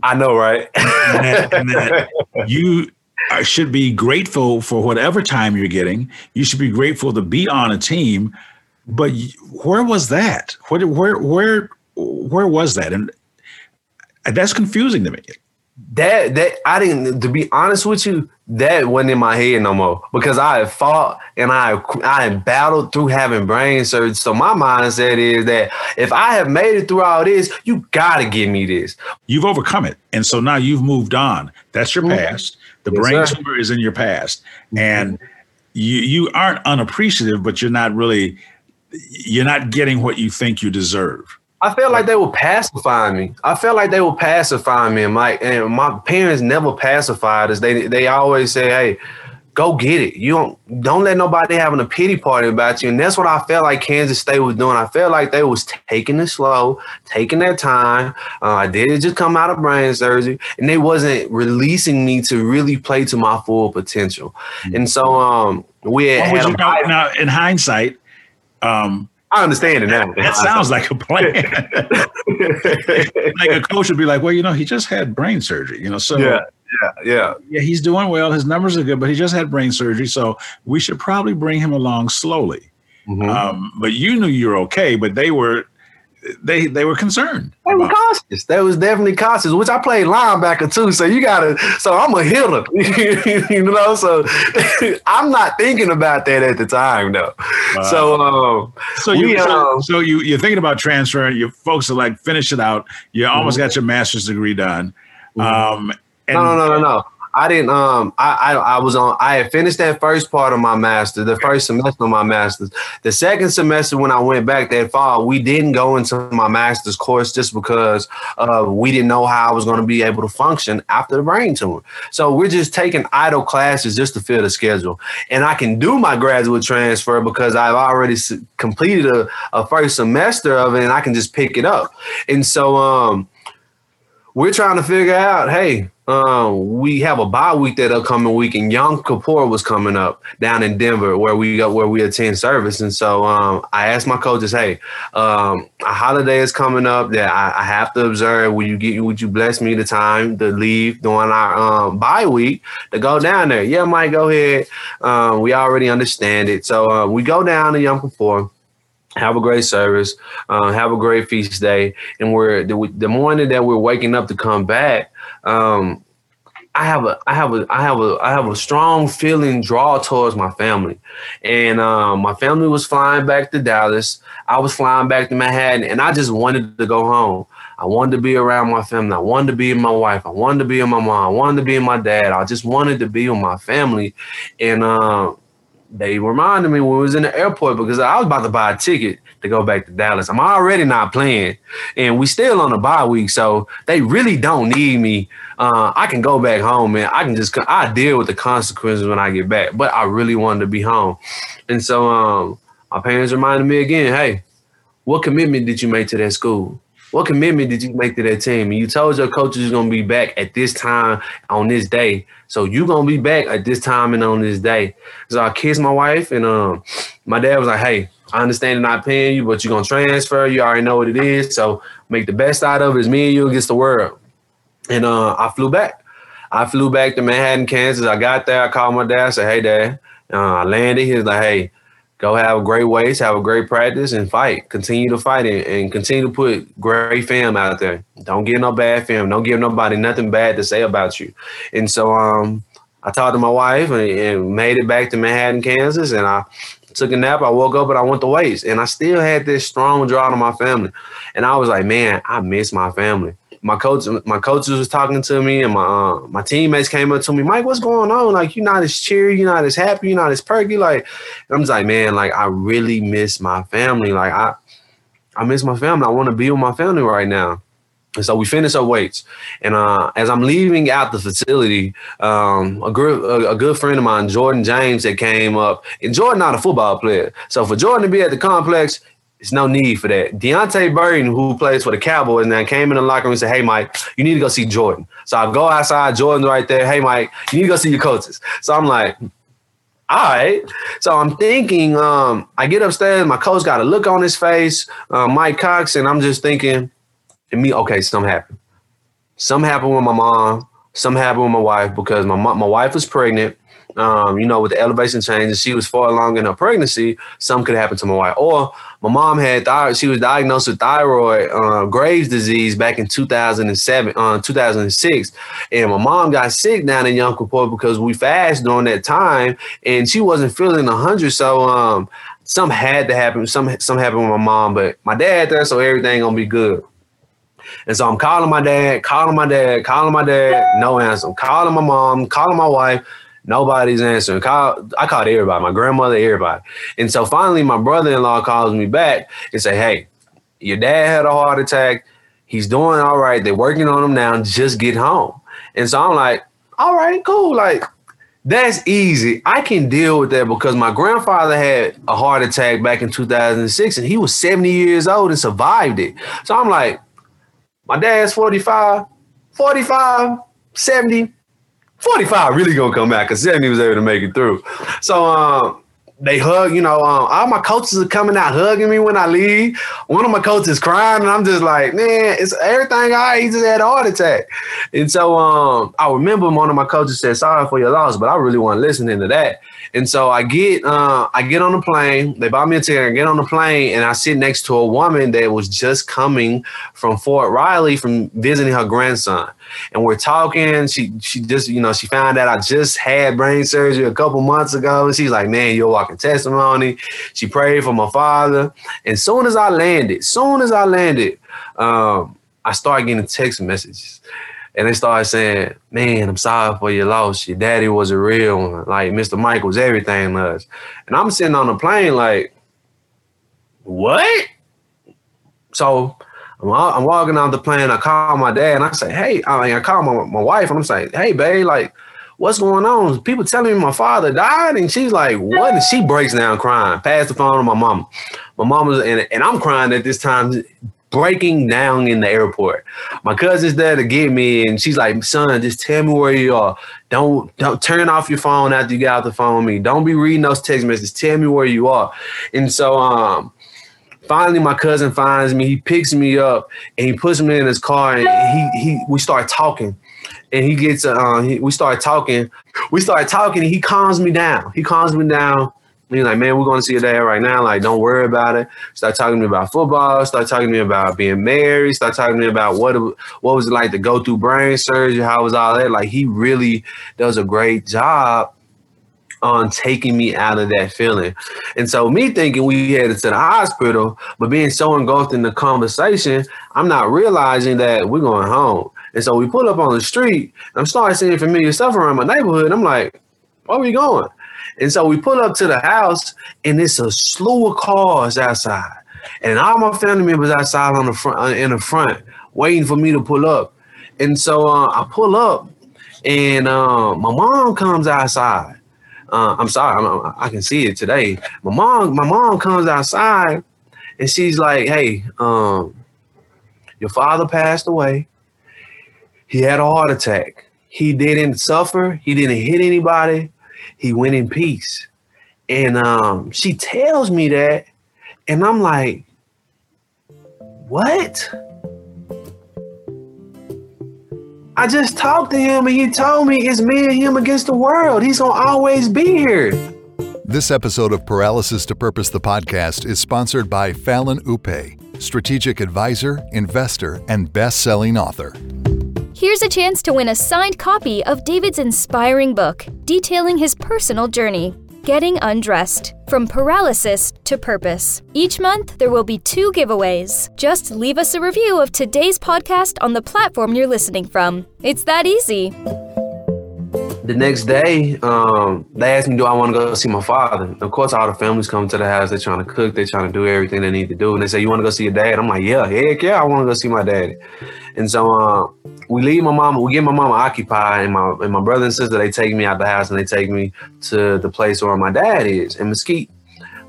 I know, right? and, that, and that you uh, should be grateful for whatever time you're getting. You should be grateful to be on a team. But where was that? Where where where where was that? And uh, that's confusing to me. That that I didn't. To be honest with you, that wasn't in my head no more because I had fought and I I had battled through having brain surgery. So my mindset is that if I have made it through all this, you gotta give me this. You've overcome it, and so now you've moved on. That's your mm-hmm. past. The yes, brain sir. tumor is in your past, mm-hmm. and you you aren't unappreciative, but you're not really you're not getting what you think you deserve. I felt like they were pacifying me. I felt like they were pacifying me, and my and my parents never pacified us. They they always say, "Hey, go get it. You don't don't let nobody having a pity party about you." And that's what I felt like Kansas State was doing. I felt like they was taking it slow, taking their time. Uh, I didn't just come out of brain surgery, and they wasn't releasing me to really play to my full potential. Mm-hmm. And so, um, we had, had a, now in hindsight. Um, I understand it now. That sounds like a plan. like a coach would be like, well, you know, he just had brain surgery, you know, so yeah, yeah, yeah, yeah, he's doing well. His numbers are good, but he just had brain surgery, so we should probably bring him along slowly. Mm-hmm. Um, but you knew you were okay, but they were they they were concerned. They were cautious. They was definitely cautious. Which I played linebacker too, so you gotta. So I'm a hitter, you know. So I'm not thinking about that at the time, though. Wow. So um, so you we, so, um, so, you you're thinking about transferring. Your folks are like, finish it out. You almost mm-hmm. got your master's degree done. Mm-hmm. Um, and, no, no, no, no, no. I didn't. Um, I, I, I was on. I had finished that first part of my master, the first semester of my master's. The second semester, when I went back that fall, we didn't go into my master's course just because uh, we didn't know how I was going to be able to function after the brain tumor. So we're just taking idle classes just to fill the schedule, and I can do my graduate transfer because I've already completed a, a first semester of it, and I can just pick it up. And so, um, we're trying to figure out, hey um, we have a bye week that upcoming week, and Yom Kippur was coming up down in Denver, where we go where we attend service. And so um, I asked my coaches, "Hey, um, a holiday is coming up that I, I, have to observe. Would you get? Would you bless me the time to leave during our um, bye week to go down there? Yeah, Mike, go ahead. Um, we already understand it. So uh, we go down to Yom Kippur have a great service, uh, have a great feast day, and we're the, the morning that we're waking up to come back um, I have a I have a I have a I have a strong feeling draw towards my family. And um, my family was flying back to Dallas. I was flying back to Manhattan and I just wanted to go home. I wanted to be around my family. I wanted to be with my wife. I wanted to be with my mom. I wanted to be with my dad. I just wanted to be with my family. And uh, they reminded me when we was in the airport because I was about to buy a ticket to go back to Dallas. I'm already not playing, and we still on a bye week, so they really don't need me. Uh, I can go back home, man. I can just I deal with the consequences when I get back, but I really wanted to be home, and so um, my parents reminded me again, hey, what commitment did you make to that school? What commitment did you make to that team? And you told your coaches you're gonna be back at this time on this day. So you're gonna be back at this time and on this day. So I kissed my wife and um my dad was like, Hey, I understand not paying you, but you're gonna transfer. You already know what it is. So make the best out of it. It's me and you against the world. And uh I flew back. I flew back to Manhattan, Kansas. I got there. I called my dad. I said, "Hey, dad." Uh, I landed. He was like, "Hey, go have a great weights, have a great practice, and fight. Continue to fight and, and continue to put great film out there. Don't get no bad film. Don't give nobody nothing bad to say about you. And so um, I talked to my wife and, and made it back to Manhattan, Kansas, and I took a nap. I woke up and I went to weights, and I still had this strong draw to my family. And I was like, man, I miss my family. My coach, my coaches was talking to me, and my uh, my teammates came up to me, Mike, what's going on? Like, you're not as cheery, you're not as happy, you're not as perky. Like, I'm just like, man, like I really miss my family. Like, I I miss my family. I want to be with my family right now. And so we finished our weights, and uh, as I'm leaving out the facility, um, a, good a, a, good friend of mine, Jordan James, that came up. And Jordan not a football player, so for Jordan to be at the complex, it's no need for that. Deante Burton, who plays for the Cowboys, now came in the locker room and said, "Hey, Mike, you need to go see Jordan." So I go outside, Jordan's right there. Hey, Mike, you need to go see your coaches. So I'm like, all right. So I'm thinking, um, I get upstairs, my coach got a look on his face, uh, Mike Cox, and I'm just thinking, and me, okay, something happened. Something happened with my mom. Something happened with my wife because my mom, my wife was pregnant. Um, you know, with the elevation changes, she was far along in her pregnancy. Something could happen to my wife. Or my mom had thyroid. She was diagnosed with thyroid uh, Graves' disease back in 2007, uh, 2006. And my mom got sick down in Yom because we fast during that time, and she wasn't feeling 100. So um, something had to happen. Some some happened with my mom, but my dad there, so everything gonna be good. And so I'm calling my dad, calling my dad, calling my dad, no answer. I'm calling my mom, calling my wife, nobody's answering. Call, I called everybody, my grandmother, everybody. And so finally, my brother-in-law calls me back and say, "Hey, your dad had a heart attack. He's doing all right. They're working on him now. Just get home." And so I'm like, "All right, cool. Like." That's easy. I can deal with that because my grandfather had a heart attack back in 2006 and he was 70 years old and survived it. So I'm like, my dad's 45, 45, 70, 45 really gonna come back because 70 was able to make it through. So um, they hug, you know, um, all my coaches are coming out hugging me when I leave. One of my coaches crying, and I'm just like, man, it's everything all right. He just had a heart attack. And so um, I remember one of my coaches said, sorry for your loss, but I really want to listen into that. And so I get uh, I get on the plane. They buy me a ticket. I get on the plane, and I sit next to a woman that was just coming from Fort Riley from visiting her grandson. And we're talking. She she just you know she found out I just had brain surgery a couple months ago. And she's like, man, you're testimony. She prayed for my father. And soon as I landed, soon as I landed, um, I started getting text messages and they started saying, "Man, I'm sorry for your loss. Your daddy was a real one. Like Mr. Mike was everything to us." And I'm sitting on the plane like, "What?" So I'm, I'm walking out the plane. I call my dad and I say, "Hey," I, mean, I call my, my wife and I'm saying, "Hey, babe, like." What's going on? People telling me my father died, and she's like, "What?" And she breaks down crying. Pass the phone to my mom. My mom was, and, and I'm crying at this time breaking down in the airport. My cousin's there to get me, and she's like, "Son, just tell me where you are. Don't don't turn off your phone after you get off the phone with me. Don't be reading those text messages. Tell me where you are." And so, um, finally, my cousin finds me. He picks me up and he puts me in his car, and he he we start talking. And he gets, uh, he, we start talking. We start talking, he calms me down. He calms me down He's like, man, we're going to see your dad right now. Like, don't worry about it. Start talking to me about football. Start talking to me about being married. Start talking to me about what what was it like to go through brain surgery. How was all that? Like, he really does a great job on taking me out of that feeling. And so, me thinking we headed to the hospital, but being so engulfed in the conversation, I'm not realizing that we're going home. And so we pull up on the street. I'm starting seeing familiar stuff around my neighborhood. I'm like, where are we going? And so we pull up to the house, and it's a slew of cars outside, and all my family members outside on the front, uh, in the front, waiting for me to pull up. And so uh, I pull up, and uh, my mom comes outside. Uh, I'm sorry, I'm, i can see it today. My mom, my mom comes outside, and she's like, "Hey, um, your father passed away. He had a heart attack. He didn't suffer. He didn't hit anybody he went in peace. And um, she tells me that, and I'm like, what? I just talked to him and he told me it's me and him against the world. He's gonna always be here. This episode of Paralysis to Purpose, the podcast, is sponsored by Fallon Upe, strategic advisor, investor, and best selling author. Here's a chance to win a signed copy of David's inspiring book, detailing his personal journey. Getting Undressed From Paralysis to Purpose. Each month, there will be two giveaways. Just leave us a review of today's podcast on the platform you're listening from. It's that easy. The next day, um, they asked me, "Do I want to go see my father?" Of course, all the families come to the house. They're trying to cook. They're trying to do everything they need to do. And they say, "You want to go see your dad?" I'm like, "Yeah, heck yeah, I want to go see my daddy." And so uh, we leave my mom. We get my mom occupied, and my and my brother and sister they take me out the house and they take me to the place where my dad is in Mesquite.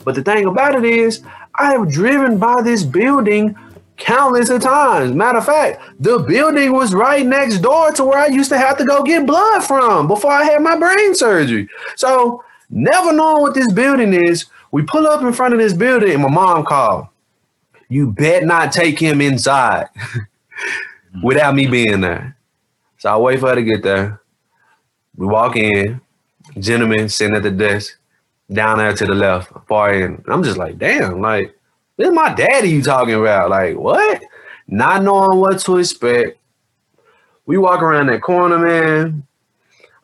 But the thing about it is, I have driven by this building countless of times. Matter of fact, the building was right next door to where I used to have to go get blood from before I had my brain surgery. So, never knowing what this building is, we pull up in front of this building and my mom called. You bet not take him inside Mm-hmm. without me being there. So I wait for her to get there. We walk in, gentleman sitting at the desk, down there to the left, far end. I'm just like, damn, like this is my daddy you talking about. Like, what? Not knowing what to expect. We walk around that corner, man.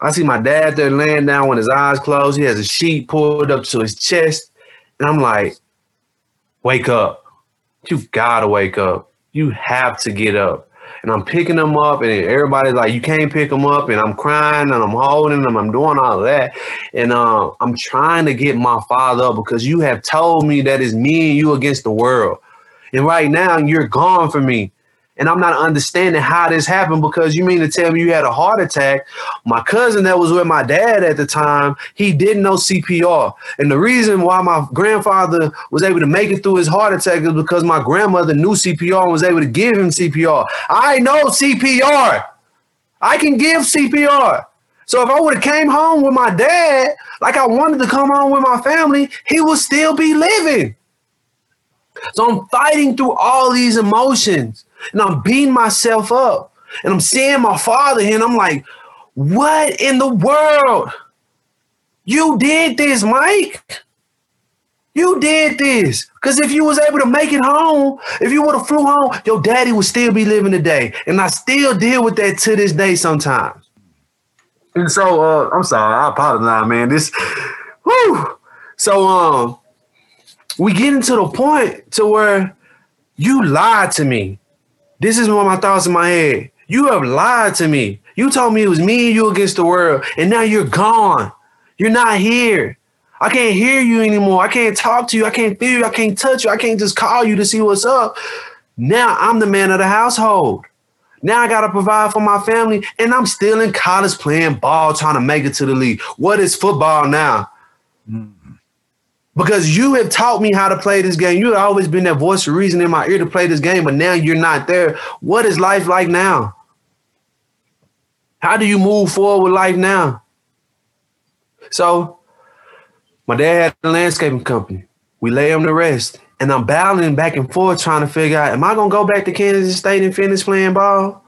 I see my dad there laying down with his eyes closed. He has a sheet pulled up to his chest. And I'm like, wake up. You gotta wake up. You have to get up and I'm picking them up, and everybody's like, "You can't pick them up," and I'm crying and I'm holding them, I'm doing all that, and uh, I'm trying to get my father up because you have told me that it's me and you against the world, and right now you're gone from me. And I'm not understanding how this happened because you mean to tell me you had a heart attack. My cousin that was with my dad at the time, he didn't know CPR. And the reason why my grandfather was able to make it through his heart attack is because my grandmother knew CPR and was able to give him CPR. I know CPR. I can give CPR. So if I would have came home with my dad like I wanted to come home with my family, he would still be living. So I'm fighting through all these emotions and I'm beating myself up. And I'm seeing my father and I'm like, what in the world? You did this, Mike. You did this. Because if you was able to make it home, if you would have flew home, your daddy would still be living today. And I still deal with that to this day sometimes. And so uh, I'm sorry, I apologize, man. This whoo. So um we get into the point to where you lied to me. This is of my thoughts in my head. You have lied to me. You told me it was me and you against the world, and now you're gone. You're not here. I can't hear you anymore. I can't talk to you. I can't feel you. I can't touch you. I can't just call you to see what's up. Now I'm the man of the household. Now I got to provide for my family, and I'm still in college playing ball, trying to make it to the league. What is football now? Mm because you have taught me how to play this game. You have always been that voice of reason in my ear to play this game, but now you're not there. What is life like now? How do you move forward with life now? So, my dad had a landscaping company. We lay him to rest, and I'm battling back and forth trying to figure out: Am I gonna go back to Kansas State and finish playing ball,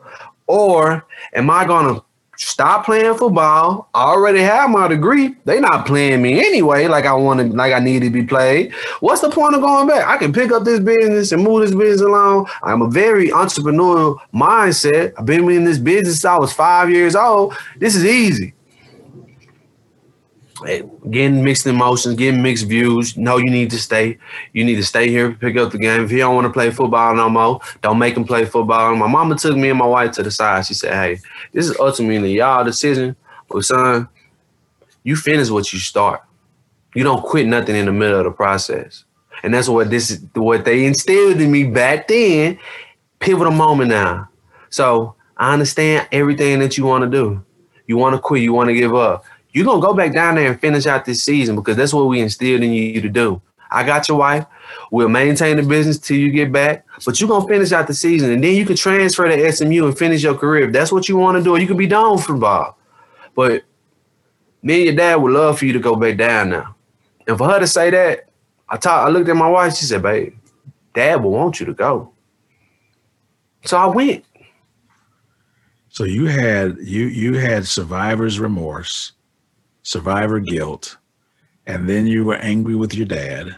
or am I gonna stop playing football. I already have my degree. They not playing me anyway, like I wanted, like I need to be played. What's the point of going back? I can pick up this business and move this business along. I'm a very entrepreneurial mindset. I've been in this business since I was five years old. This is easy getting mixed emotions, getting mixed views. No, you need to stay. You need to stay here, pick up the game. If he don't want to play football no more, don't make him play football. My mama took me and my wife to the side. She said, "Hey, this is ultimately y'all decision, but son, you finish what you start. You don't quit nothing in the middle of the process." And that's what this is what they instilled in me back then. Pivotal moment now. So I understand everything that you want to do. You want to quit. You want to give up you're gonna go back down there and finish out this season because that's what we instilled in you to do. I got your wife. We'll maintain the business till you get back, but you're gonna finish out the season and then you can transfer to SMU and finish your career. If that's what you want to do, you can be done from ball. But me and your dad would love for you to go back down now. And for her to say that, I talked, I looked at my wife, she said, babe, dad will want you to go. So I went. So you had you you had survivor's remorse survivor guilt, and then you were angry with your dad,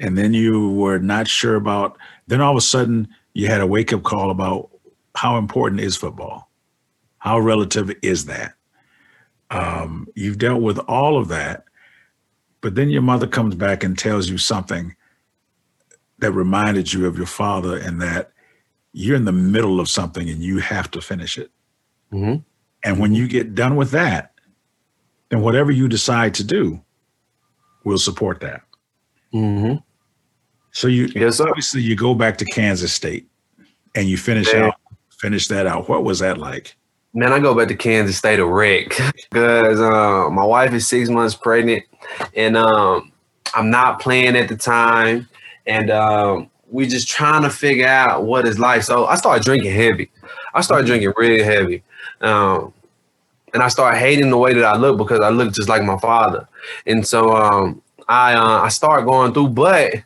and then you were not sure about, then all of a sudden you had a wake up call about how important is football? How relative is that? Um, you've dealt with all of that. but then your mother comes back and tells you something that reminded you of your father and that you're in the middle of something and you have to finish it. Mm-hmm. And when you get done with that, then whatever you decide to do, we'll support that. Mm-hmm. So you Yes, obviously you go back to Kansas State and you finish Yeah. out finish that out. What was that like? Man, I go back to Kansas State a wreck because uh, my wife is six months pregnant, and um, I'm not playing at the time, and um, we just trying to figure out what is life. So I started drinking heavy. I started drinking really heavy, um, and I started hating the way that I look because I look just like my father, and so um, I uh, I started going through. But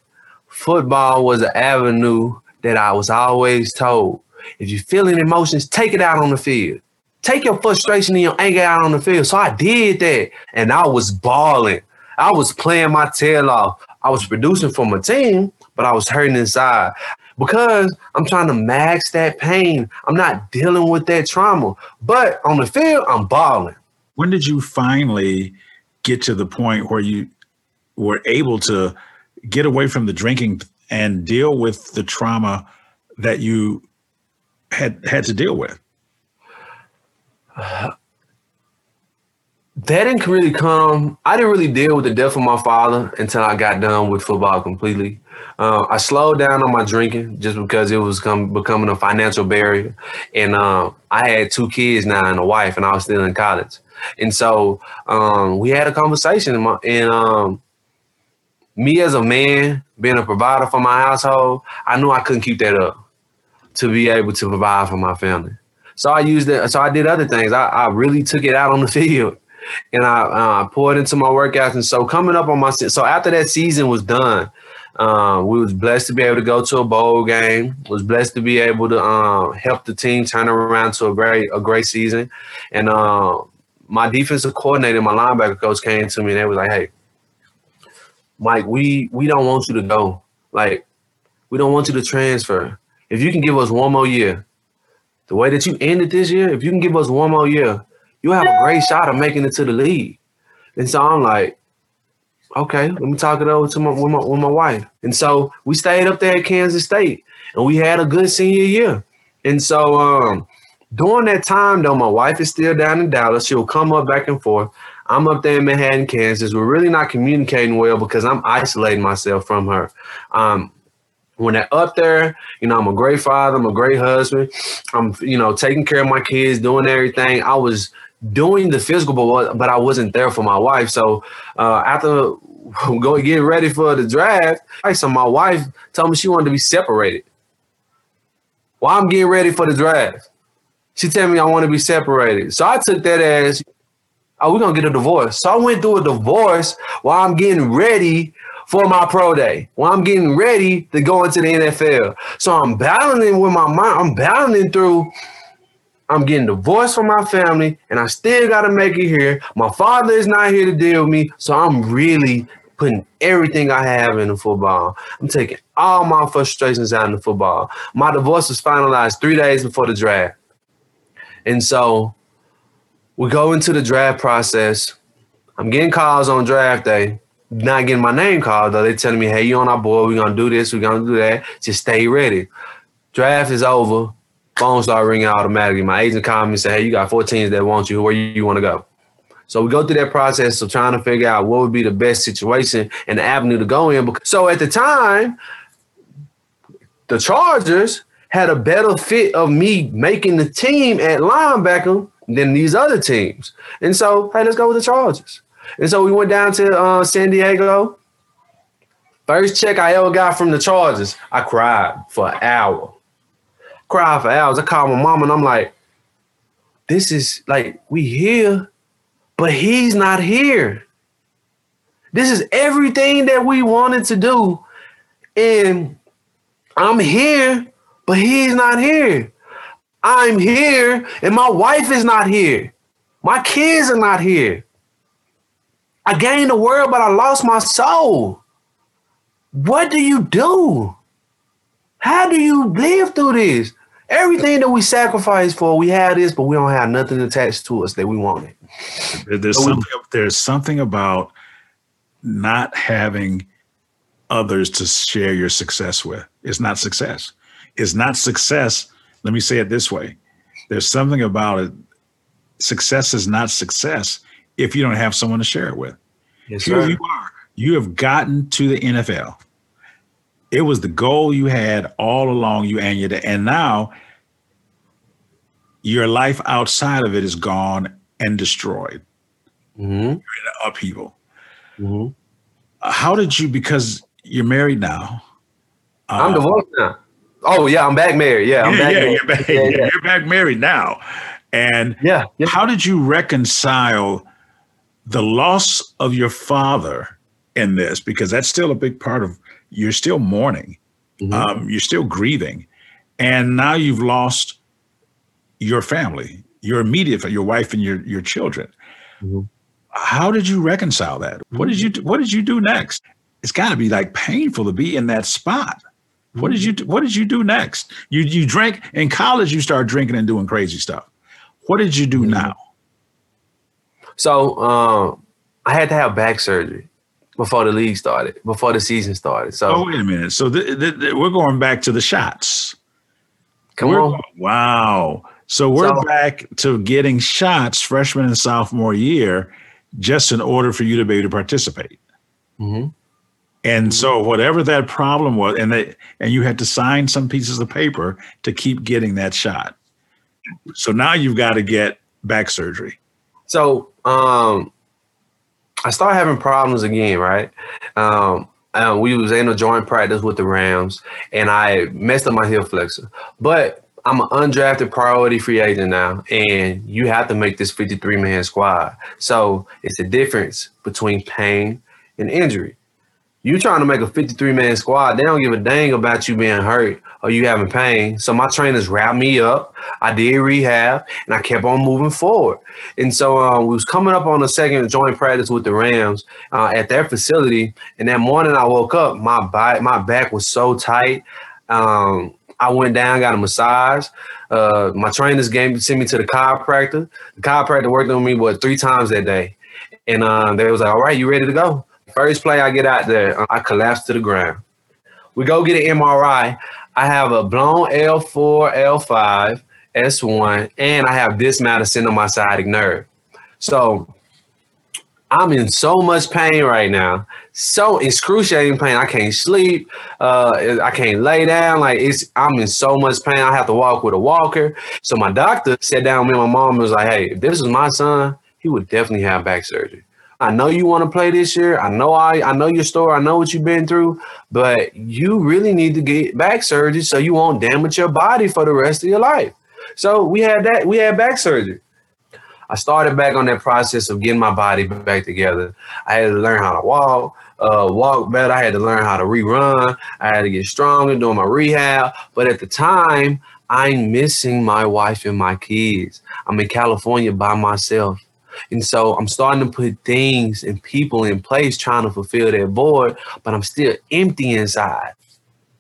football was an avenue that I was always told. If you're feeling emotions, take it out on the field. Take your frustration and your anger out on the field. So I did that. And I was balling. I was playing my tail off. I was producing for my team, but I was hurting inside because I'm trying to max that pain. I'm not dealing with that trauma. But on the field, I'm balling. When did you finally get to the point where you were able to get away from the drinking and deal with the trauma that you had had to deal with? That didn't really come. I didn't really deal with the death of my father until I got done with football completely. Uh, I slowed down on my drinking just because it was come, becoming a financial barrier, and uh, I had two kids now and a wife, and I was still in college. And so um, we had a conversation, and, my, and um, me as a man, being a provider for my household, I knew I couldn't keep that up to be able to provide for my family. So I used it. So I did other things. I, I really took it out on the field, and I uh, poured into my workouts. And so coming up on my so after that season was done, um, we was blessed to be able to go to a bowl game. Was blessed to be able to um, help the team turn around to a great a great season. And uh, my defensive coordinator, my linebacker coach, came to me and they was like, "Hey, Mike, we we don't want you to go. Like, we don't want you to transfer. If you can give us one more year, the way that you ended this year, if you can give us one more year, you have a great shot of making it to the league. And so I'm like, okay, let me talk it over to my with my, with my wife. And so we stayed up there at Kansas State, and we had a good senior year. And so um, during that time, though, my wife is still down in Dallas. She'll come up back and forth. I'm up there in Manhattan, Kansas. We're really not communicating well because I'm isolating myself from her. Um, when they're up there, you know, I'm a great father, I'm a great husband. I'm, you know, taking care of my kids, doing everything. I was doing the physical, but, but I wasn't there for my wife. So uh, after going getting ready for the draft, I so my wife told me she wanted to be separated. While I'm getting ready for the draft, she told me I want to be separated. So I took that as, oh, we're gonna get a divorce. So I went through a divorce while I'm getting ready for my pro day, while I'm getting ready to go into the NFL. So I'm battling with my mind. I'm battling through. I'm getting divorced from my family, and I still got to make it here. My father is not here to deal with me, so I'm really putting everything I have into football. I'm taking all my frustrations out into football. My divorce was finalized three days before the draft, and so we go into the draft process. I'm getting calls on draft day not getting my name called though. They telling me, hey, you on our board, we're gonna do this, we're gonna do that. Just stay ready. Draft is over. Phone start ringing automatically. My agent called me and said, Hey, you got four teams that want you. Where you want to go? So we go through that process of trying to figure out what would be the best situation and the avenue to go in. So at the time, the Chargers had a better fit of me making the team at linebacker than these other teams. And so, hey, let's go with the Chargers. And so we went down to uh, San Diego. First check I ever got from the Chargers, I cried for an hour. Cried for hours. I called my mom and I'm like, this is like, we here, but he's not here. This is everything that we wanted to do. And I'm here, but he's not here. I'm here, and my wife is not here. My kids are not here. I gained the world, but I lost my soul. What do you do? How do you live through this? Everything that we sacrifice for, we have this, but we don't have nothing attached to us that we wanted. There- There's So we- something. There's something about not having others to share your success with. It's not success. It's not success. Let me say it this way there's something about it. Success is not success if you don't have someone to share it with. Yes, Here sir. you are. You have gotten to the NFL. It was the goal you had all along. You and your and now your life outside of it is gone and destroyed. hmm Upheaval. hmm How did you? Because you're married now. I'm Uh, divorced now. Oh yeah, I'm back married. Yeah, I'm yeah, back yeah, married. you're back, Yeah, yeah. you're back married now. And Yeah, yeah. how did you reconcile the loss of your father in this? Because that's still a big part of you're still mourning, Mhm. um, you're still grieving, and now you've lost your family, your immediate, your wife and your your children. Mhm. How did you reconcile that? What did you do- What did you do next? It's got to be like painful to be in that spot. What did you do- What did you do next? You you drank in college. You start drinking and doing crazy stuff. What did you do now? So um, I had to have back surgery before the league started, before the season started. So Oh, wait a minute. So th- th- th- we're going back to the shots. come We're- on. Wow. So we're So- back to getting shots freshman and sophomore year just in order for you to be able to participate. Mhm. And so whatever that problem was, and they, and you had to sign some pieces of paper to keep getting that shot. So now you've got to get back surgery. So um, I started having problems again, right? Um, uh, we was in a joint practice with the Rams, and I messed up my heel flexor. But I'm an undrafted priority free agent now, and you have to make this 53 man squad. So it's the difference between pain and injury. You trying to make a 53 man squad, they don't give a dang about you being hurt or you having pain. So my trainers wrapped me up. I did rehab and I kept on moving forward. And so um, we was coming up on the second joint practice with the Rams uh, at their facility. And that morning I woke up, my back, my back was so tight. Um, I went down, got a massage. Uh, my trainers gave sent me to the chiropractor. The chiropractor worked on me what three times that day, and uh, they was like, "All right, you ready to go?" First play I get out there, uh, I collapse to the ground. We go get an MRI. I have a blown L4, L5, S1, and I have dismatosis on my sciatic nerve. So I'm in so much pain right now, so excruciating pain. I can't sleep. Uh, I can't lay down. Like it's, I'm in so much pain. I have to walk with a walker. So my doctor sat down with my mom and was like, "Hey, if this was my son, he would definitely have back surgery." I know you want to play this year. I know I, I know your story. I know what you've been through, but you really need to get back surgery so you won't damage your body for the rest of your life. So we had that. We had back surgery. I started back on that process of getting my body back together. I had to learn how to walk, uh, walk better. I had to learn how to rerun. I had to get stronger doing my rehab. But at the time, I'm missing my wife and my kids. I'm in California by myself. And so I'm starting to put things and people in place trying to fulfill that void, but I'm still empty inside.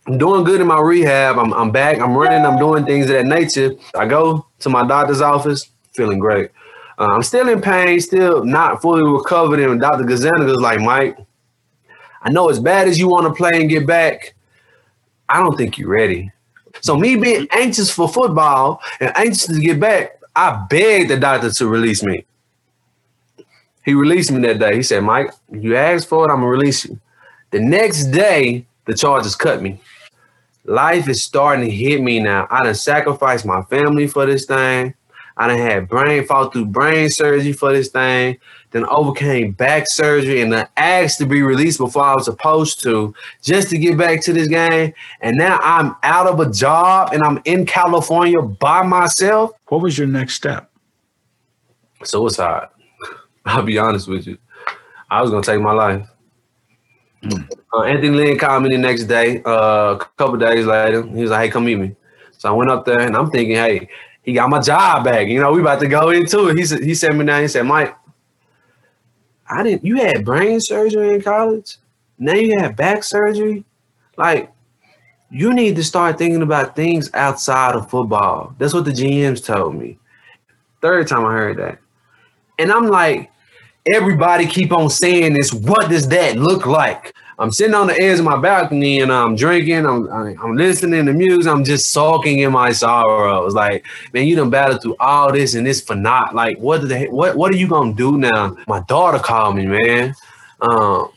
I'm doing good in my rehab. I'm, I'm back. I'm running. I'm doing things of that nature. I go to my doctor's office, feeling great. Uh, I'm still in pain, still not fully recovered. And Dr. Gazaniga's like, Mike, I know as bad as you want to play and get back, I don't think you're ready. So me being anxious for football and anxious to get back, I begged the doctor to release me. He released me that day. He said, Mike, you asked for it, I'm gonna release you. The next day, the Chargers cut me. Life is starting to hit me now. I done sacrificed my family for this thing. I done had brain fought through brain surgery for this thing, then overcame back surgery and then asked to be released before I was supposed to, just to get back to this game. And now I'm out of a job and I'm in California by myself. What was your next step? Suicide. I'll be honest with you. I was gonna take my life. Uh, Anthony Lynn called me the next day, uh, a couple days later. He was like, "Hey, come meet me." So I went up there, and I'm thinking, "Hey, he got my job back. You know, we about to go into it." He said, "He sat me down. He said, Mike, I didn't. You had brain surgery in college. Now you have back surgery. Like, you need to start thinking about things outside of football." That's what the GMs told me. Third time I heard that, and I'm like everybody keep on saying this. What does that look like? I'm sitting on the edge of my balcony and I'm drinking. I'm I'm listening to music. I'm just sulking in my sorrows. Like, man, you done battled through all this and this for not. Like, what the what what are you gonna do now? My daughter called me, man. Um,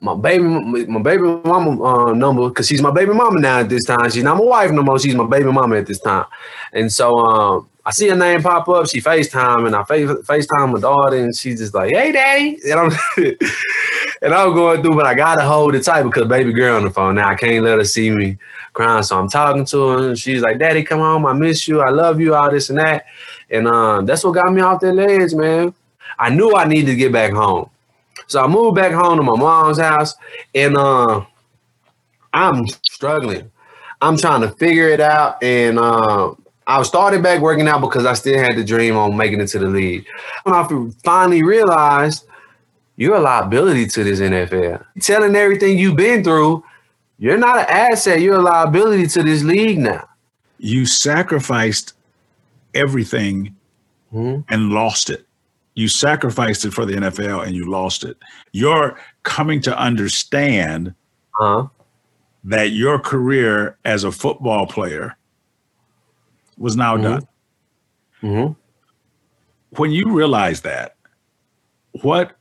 my baby, my baby mama uh, number, because she's my baby mama now at this time. She's not my wife no more. She's my baby mama at this time. And so um, I see her name pop up. She FaceTime and I face FaceTime my daughter, and she's just like, "Hey, daddy," and I'm and I'm going through, but I gotta hold it tight because baby girl on the phone now. I can't let her see me crying, so I'm talking to her, and she's like, "Daddy, come home. I miss you. I love you. All this and that." And um, that's what got me off that ledge, man. I knew I needed to get back home. So I moved back home to my mom's house, and uh, I'm struggling. I'm trying to figure it out, and uh, I started back working out because I still had the dream on making it to the league. And I finally realized you're a liability to this NFL. Telling everything you've been through, you're not an asset. You're a liability to this league now. You sacrificed everything mm-hmm. and lost it you sacrificed it for the NFL and you lost it. You're coming to understand uh-huh. that your career as a football player was now mm-hmm. done. Mm-hmm. When you realize that, what,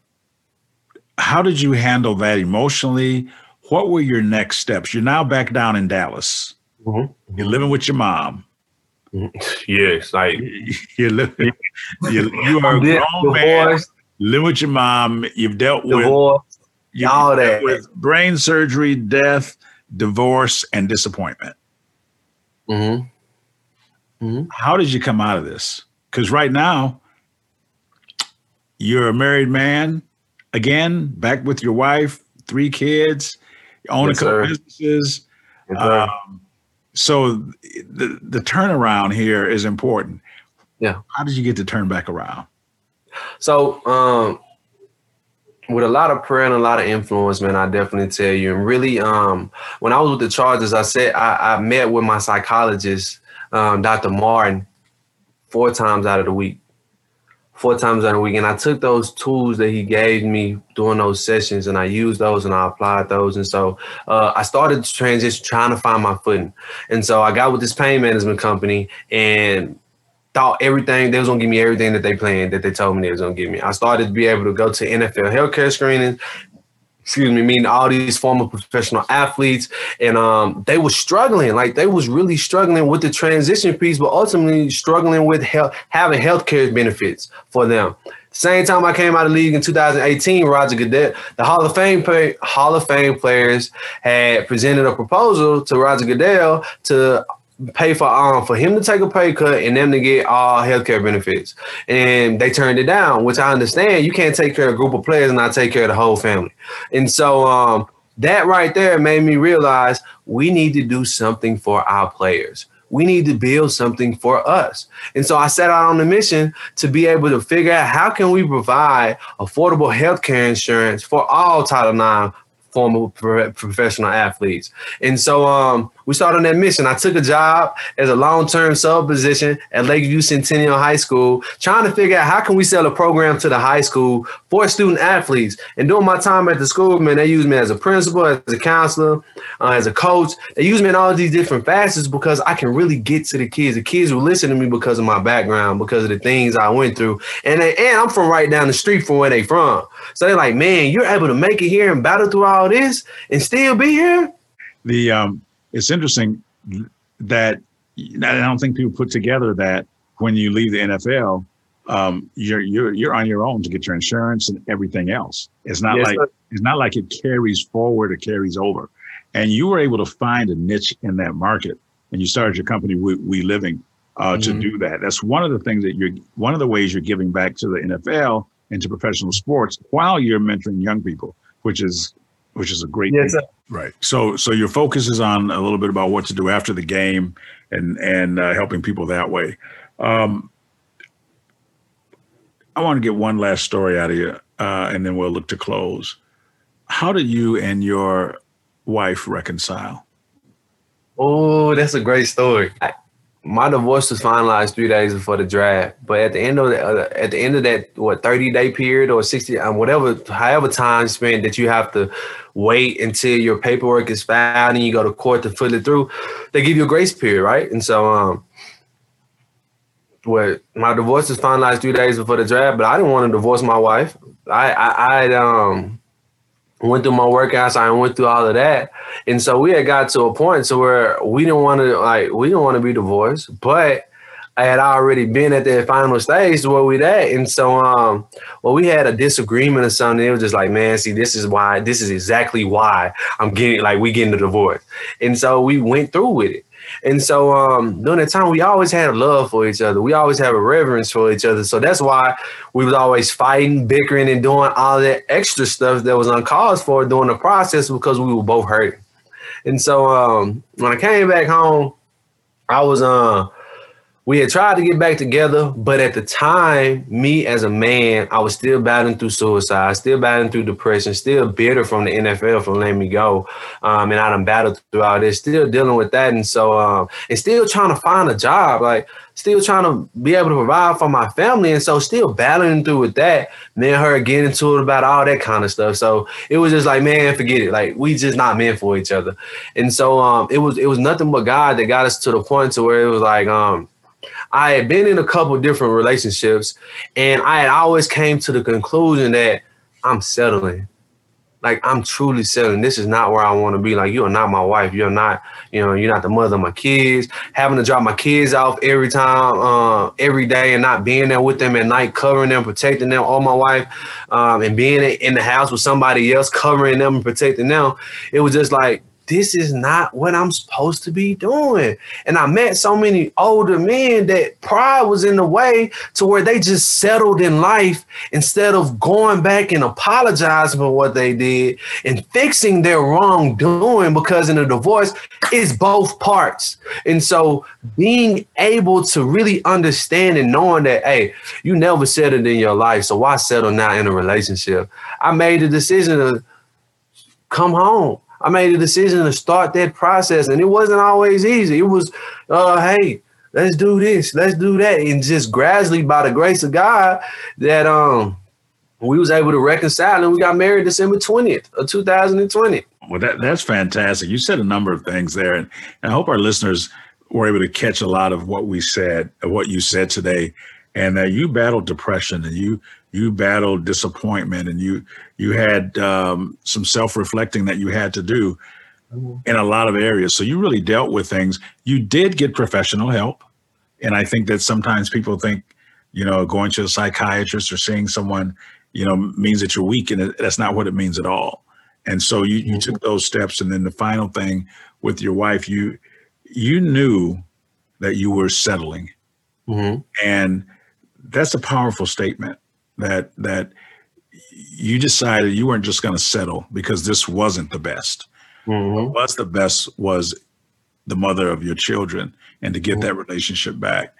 how did you handle that emotionally? What were your next steps? You're now back down in Dallas. Mm-hmm. You're living with your mom. Yes, like you live, you, you are a grown man. Live with your mom. You've dealt divorce, with you've all that with brain surgery, death, divorce, and disappointment. Mm-hmm. Mm-hmm. How did you come out of this? Because right now, you're a married man. Again, back with your wife, three kids, you own yes, a couple sir. businesses. Yes, um, so the the turnaround here is important. Yeah. How did you get to turn back around? So um with a lot of prayer and a lot of influence, man, I definitely tell you. And really, um, when I was with the Chargers, I said I, I met with my psychologist, um, Dr. Martin, four times out of the week four times in the week. And I took those tools that he gave me during those sessions and I used those and I applied those. And so uh, I started to transition, trying to find my footing. And so I got with this pain management company and thought everything, they was gonna give me everything that they planned, that they told me they was gonna give me. I started to be able to go to NFL healthcare screenings, excuse me, meeting all these former professional athletes, and um, they were struggling. Like they was really struggling with the transition piece, but ultimately struggling with health, having healthcare benefits for them. Same time I came out of the league in 2018, Roger Goodell, the Hall of Fame play, Hall of Fame players had presented a proposal to Roger Goodell to pay for um for him to take a pay cut and them to get all healthcare benefits. And they turned it down, which I understand. You can't take care of a group of players and not take care of the whole family. And so um that right there made me realize we need to do something for our players. We need to build something for us. And so I set out on a mission to be able to figure out how can we provide affordable healthcare insurance for all Title IX former professional athletes. And so um, we started on that mission. I took a job as a long-term sub position at Lakeview Centennial High School, trying to figure out how can we sell a program to the high school for student athletes. And during my time at the school, man, they used me as a principal, as a counselor, uh, as a coach. They used me in all these different facets because I can really get to the kids. The kids will listen to me because of my background, because of the things I went through. And, they, and I'm from right down the street from where they from. So they're like, man, you're able to make it here and battle through all this and still be here. The um, it's interesting that I don't think people put together that when you leave the NFL, um, you're you're you're on your own to get your insurance and everything else. It's not yes, like sir. it's not like it carries forward or carries over. And you were able to find a niche in that market, and you started your company We, we Living uh, mm-hmm. to do that. That's one of the things that you're one of the ways you're giving back to the NFL and to professional sports while you're mentoring young people, which is which is a great yes, thing. Right. So so your focus is on a little bit about what to do after the game and and uh, helping people that way. Um, I want to get one last story out of you, uh, and then we'll look to close. How did you and your wife reconcile? Oh, that's a great story. I, my divorce was finalized three days before the draft, but at the end of the, uh, at the end of that what thirty day period or sixty um, whatever however time spent that you have to wait until your paperwork is filed and you go to court to fill it through, they give you a grace period, right? And so um, what my divorce was finalized three days before the draft, but I didn't want to divorce my wife. I I, I um went through my workouts, I went through all of that. And so we had got to a point to where we didn't want to like we didn't want to be divorced, but I had already been at that final stage where we at. And so um well we had a disagreement or something. It was just like, man, see, this is why this is exactly why I'm getting like we getting a divorce. And so we went through with it. And so um, during that time, we always had a love for each other. We always have a reverence for each other. So that's why we was always fighting, bickering, and doing all that extra stuff that was uncalled for during the process because we were both hurting. And so um, when I came back home, I was uh we had tried to get back together, but at the time, me as a man, I was still battling through suicide, still battling through depression, still bitter from the NFL for letting me go. Um, and I done battled through all this, still dealing with that. And so, um, and still trying to find a job, like still trying to be able to provide for my family. And so still battling through with that, me and her getting into it about all that kind of stuff. So it was just like, man, forget it. Like we just not meant for each other. And so um, it was it was nothing but God that got us to the point to where it was like, um, I had been in a couple different relationships, and I had always came to the conclusion that I'm settling. Like I'm truly settling. This is not where I want to be. Like you are not my wife. You're not, you know, you're not the mother of my kids. Having to drop my kids off every time, uh, every day, and not being there with them at night, covering them, protecting them. All my wife, um, and being in the house with somebody else, covering them and protecting them. It was just like this is not what I'm supposed to be doing. And I met so many older men that pride was in the way to where they just settled in life instead of going back and apologizing for what they did and fixing their wrongdoing because in a divorce, it's both parts. And so being able to really understand and knowing that, hey, you never settled in your life, so why settle now in a relationship? I made the decision to come home I made a decision to start that process, and it wasn't always easy. It was, uh, hey, let's do this, let's do that, and just gradually, by the grace of God, that um, we was able to reconcile, and we got married December twentieth of two thousand and twenty. Well, that that's fantastic. You said a number of things there, and, and I hope our listeners were able to catch a lot of what we said, what you said today, and that you battled depression and you you battled disappointment and you you had um, some self-reflecting that you had to do in a lot of areas. So you really dealt with things. You did get professional help. And i think that sometimes people think you know going to a psychiatrist or seeing someone you know means that you're weak and that's not what it means at all. And so you you took those steps and then the final thing with your wife you you knew that you were settling. Mm-hmm. and that's a powerful statement that that you decided you weren't just going to settle because this wasn't the best. Mm-hmm. What was the best was the mother of your children and to get mm-hmm. that relationship back.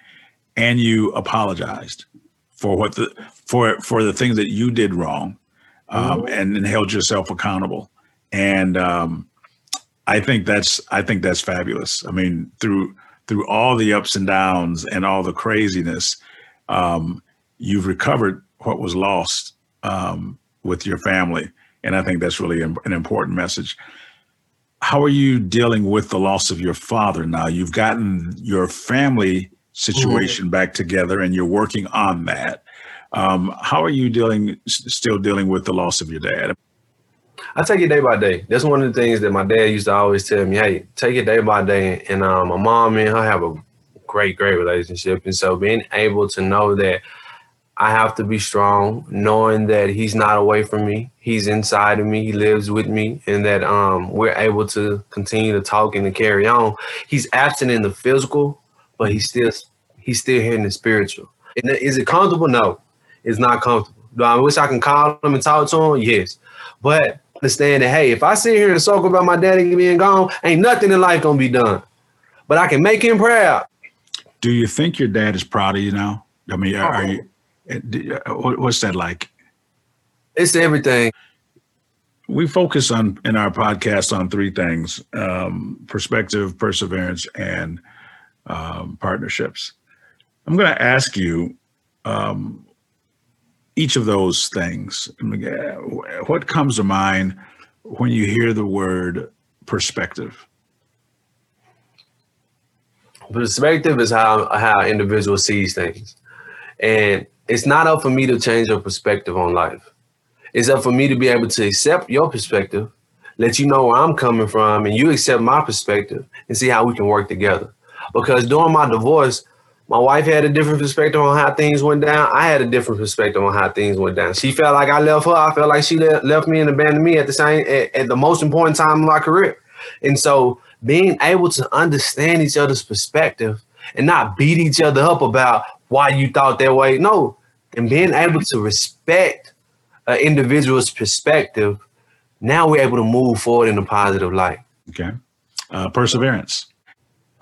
And you apologized for what the for for the things that you did wrong, um, mm-hmm. and, and held yourself accountable. And um, I think that's I think that's fabulous. I mean, through through all the ups and downs and all the craziness, um, you've recovered what was lost um, with your family. And I think that's really an important message. How are you dealing with the loss of your father now? You've gotten your family situation mm-hmm. back together and you're working on that. Um, how are you dealing, still dealing with the loss of your dad? I take it day by day. That's one of the things that my dad used to always tell me. Hey, take it day by day. And um, my mom and her have a great, great relationship. And so being able to know that I have to be strong, knowing that he's not away from me. He's inside of me. He lives with me, and that um, we're able to continue to talk and to carry on. He's absent in the physical, but he's still he's still here in the spiritual. Is it comfortable? No, it's not comfortable. Do I wish I can call him and talk to him? Yes, but understand that hey, if I sit here and talk about my daddy being gone, ain't nothing in life gonna be done. But I can make him proud. Do you think your dad is proud of you now? I mean, are, are you? Uh, what's that like? It's everything. We focus on in our podcast on three things: um, perspective, perseverance, and um, partnerships. I'm going to ask you um, each of those things. What comes to mind when you hear the word perspective? Perspective is how how individual sees things, and it's not up for me to change your perspective on life. It's up for me to be able to accept your perspective, let you know where I'm coming from, and you accept my perspective, and see how we can work together. Because during my divorce, my wife had a different perspective on how things went down. I had a different perspective on how things went down. She felt like I left her. I felt like she left me and abandoned me at the same at, at the most important time in my career. And so being able to understand each other's perspective and not beat each other up about why you thought that way. No, and being able to respect an individual's perspective, now we're able to move forward in a positive light. Okay. Uh, perseverance.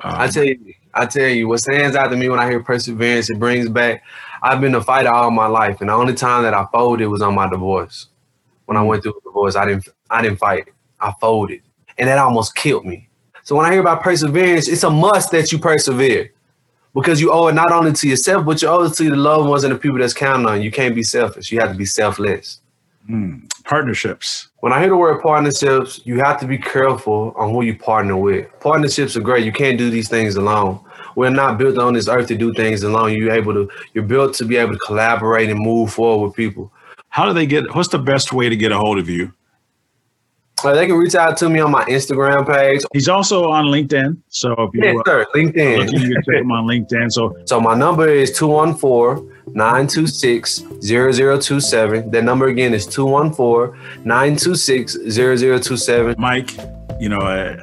Um, I tell you, I tell you, what stands out to me when I hear perseverance, it brings back. I've been a fighter all my life, and the only time that I folded was on my divorce. When I went through a divorce, I didn't, I didn't fight. I folded, and that almost killed me. So when I hear about perseverance, it's a must that you persevere because you owe it not only to yourself, but you owe it to the loved ones and the people that's counting on you. You can't be selfish. You have to be selfless. Mm. Partnerships. When I hear the word partnerships, you have to be careful on who you partner with. Partnerships are great. You can't do these things alone. We're not built on this earth to do things alone. You're able to. You're built to be able to collaborate and move forward with people. How do they get? What's the best way to get a hold of you? Uh, they can reach out to me on my Instagram page. He's also on LinkedIn. So if you yes, sir, LinkedIn. you can check him on LinkedIn. So so my number is 214-926-0027. That number again is 214-926-0027. Mike, you know, uh,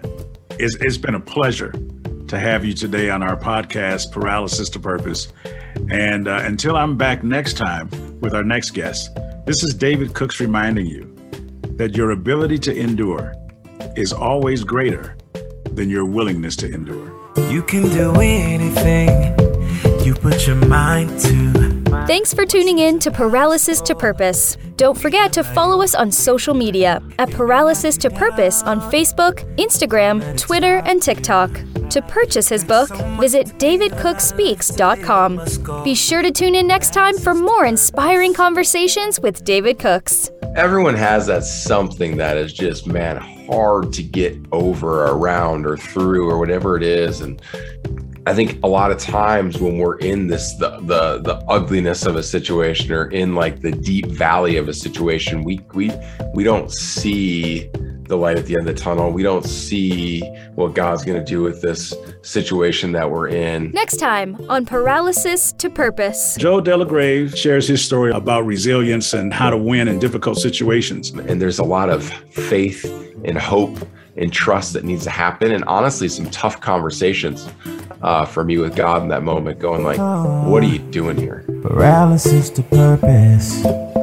it's, it's been a pleasure to have you today on our podcast, Paralysis to Purpose. And uh, until I'm back next time with our next guest, this is David Cooks reminding you that your ability to endure is always greater than your willingness to endure. You can do anything you put your mind to. Thanks for tuning in to Paralysis to Purpose. Don't forget to follow us on social media at Paralysis to Purpose on Facebook, Instagram, Twitter, and TikTok. To purchase his book, visit davidcookspeaks.com. Be sure to tune in next time for more inspiring conversations with David Cooks everyone has that something that is just man hard to get over around or through or whatever it is and i think a lot of times when we're in this the the, the ugliness of a situation or in like the deep valley of a situation we we we don't see the light at the end of the tunnel. We don't see what God's going to do with this situation that we're in. Next time on Paralysis to Purpose. Joe Delagrave shares his story about resilience and how to win in difficult situations. And there's a lot of faith and hope and trust that needs to happen. And honestly, some tough conversations uh, for me with God in that moment, going like, what are you doing here? Paralysis to purpose.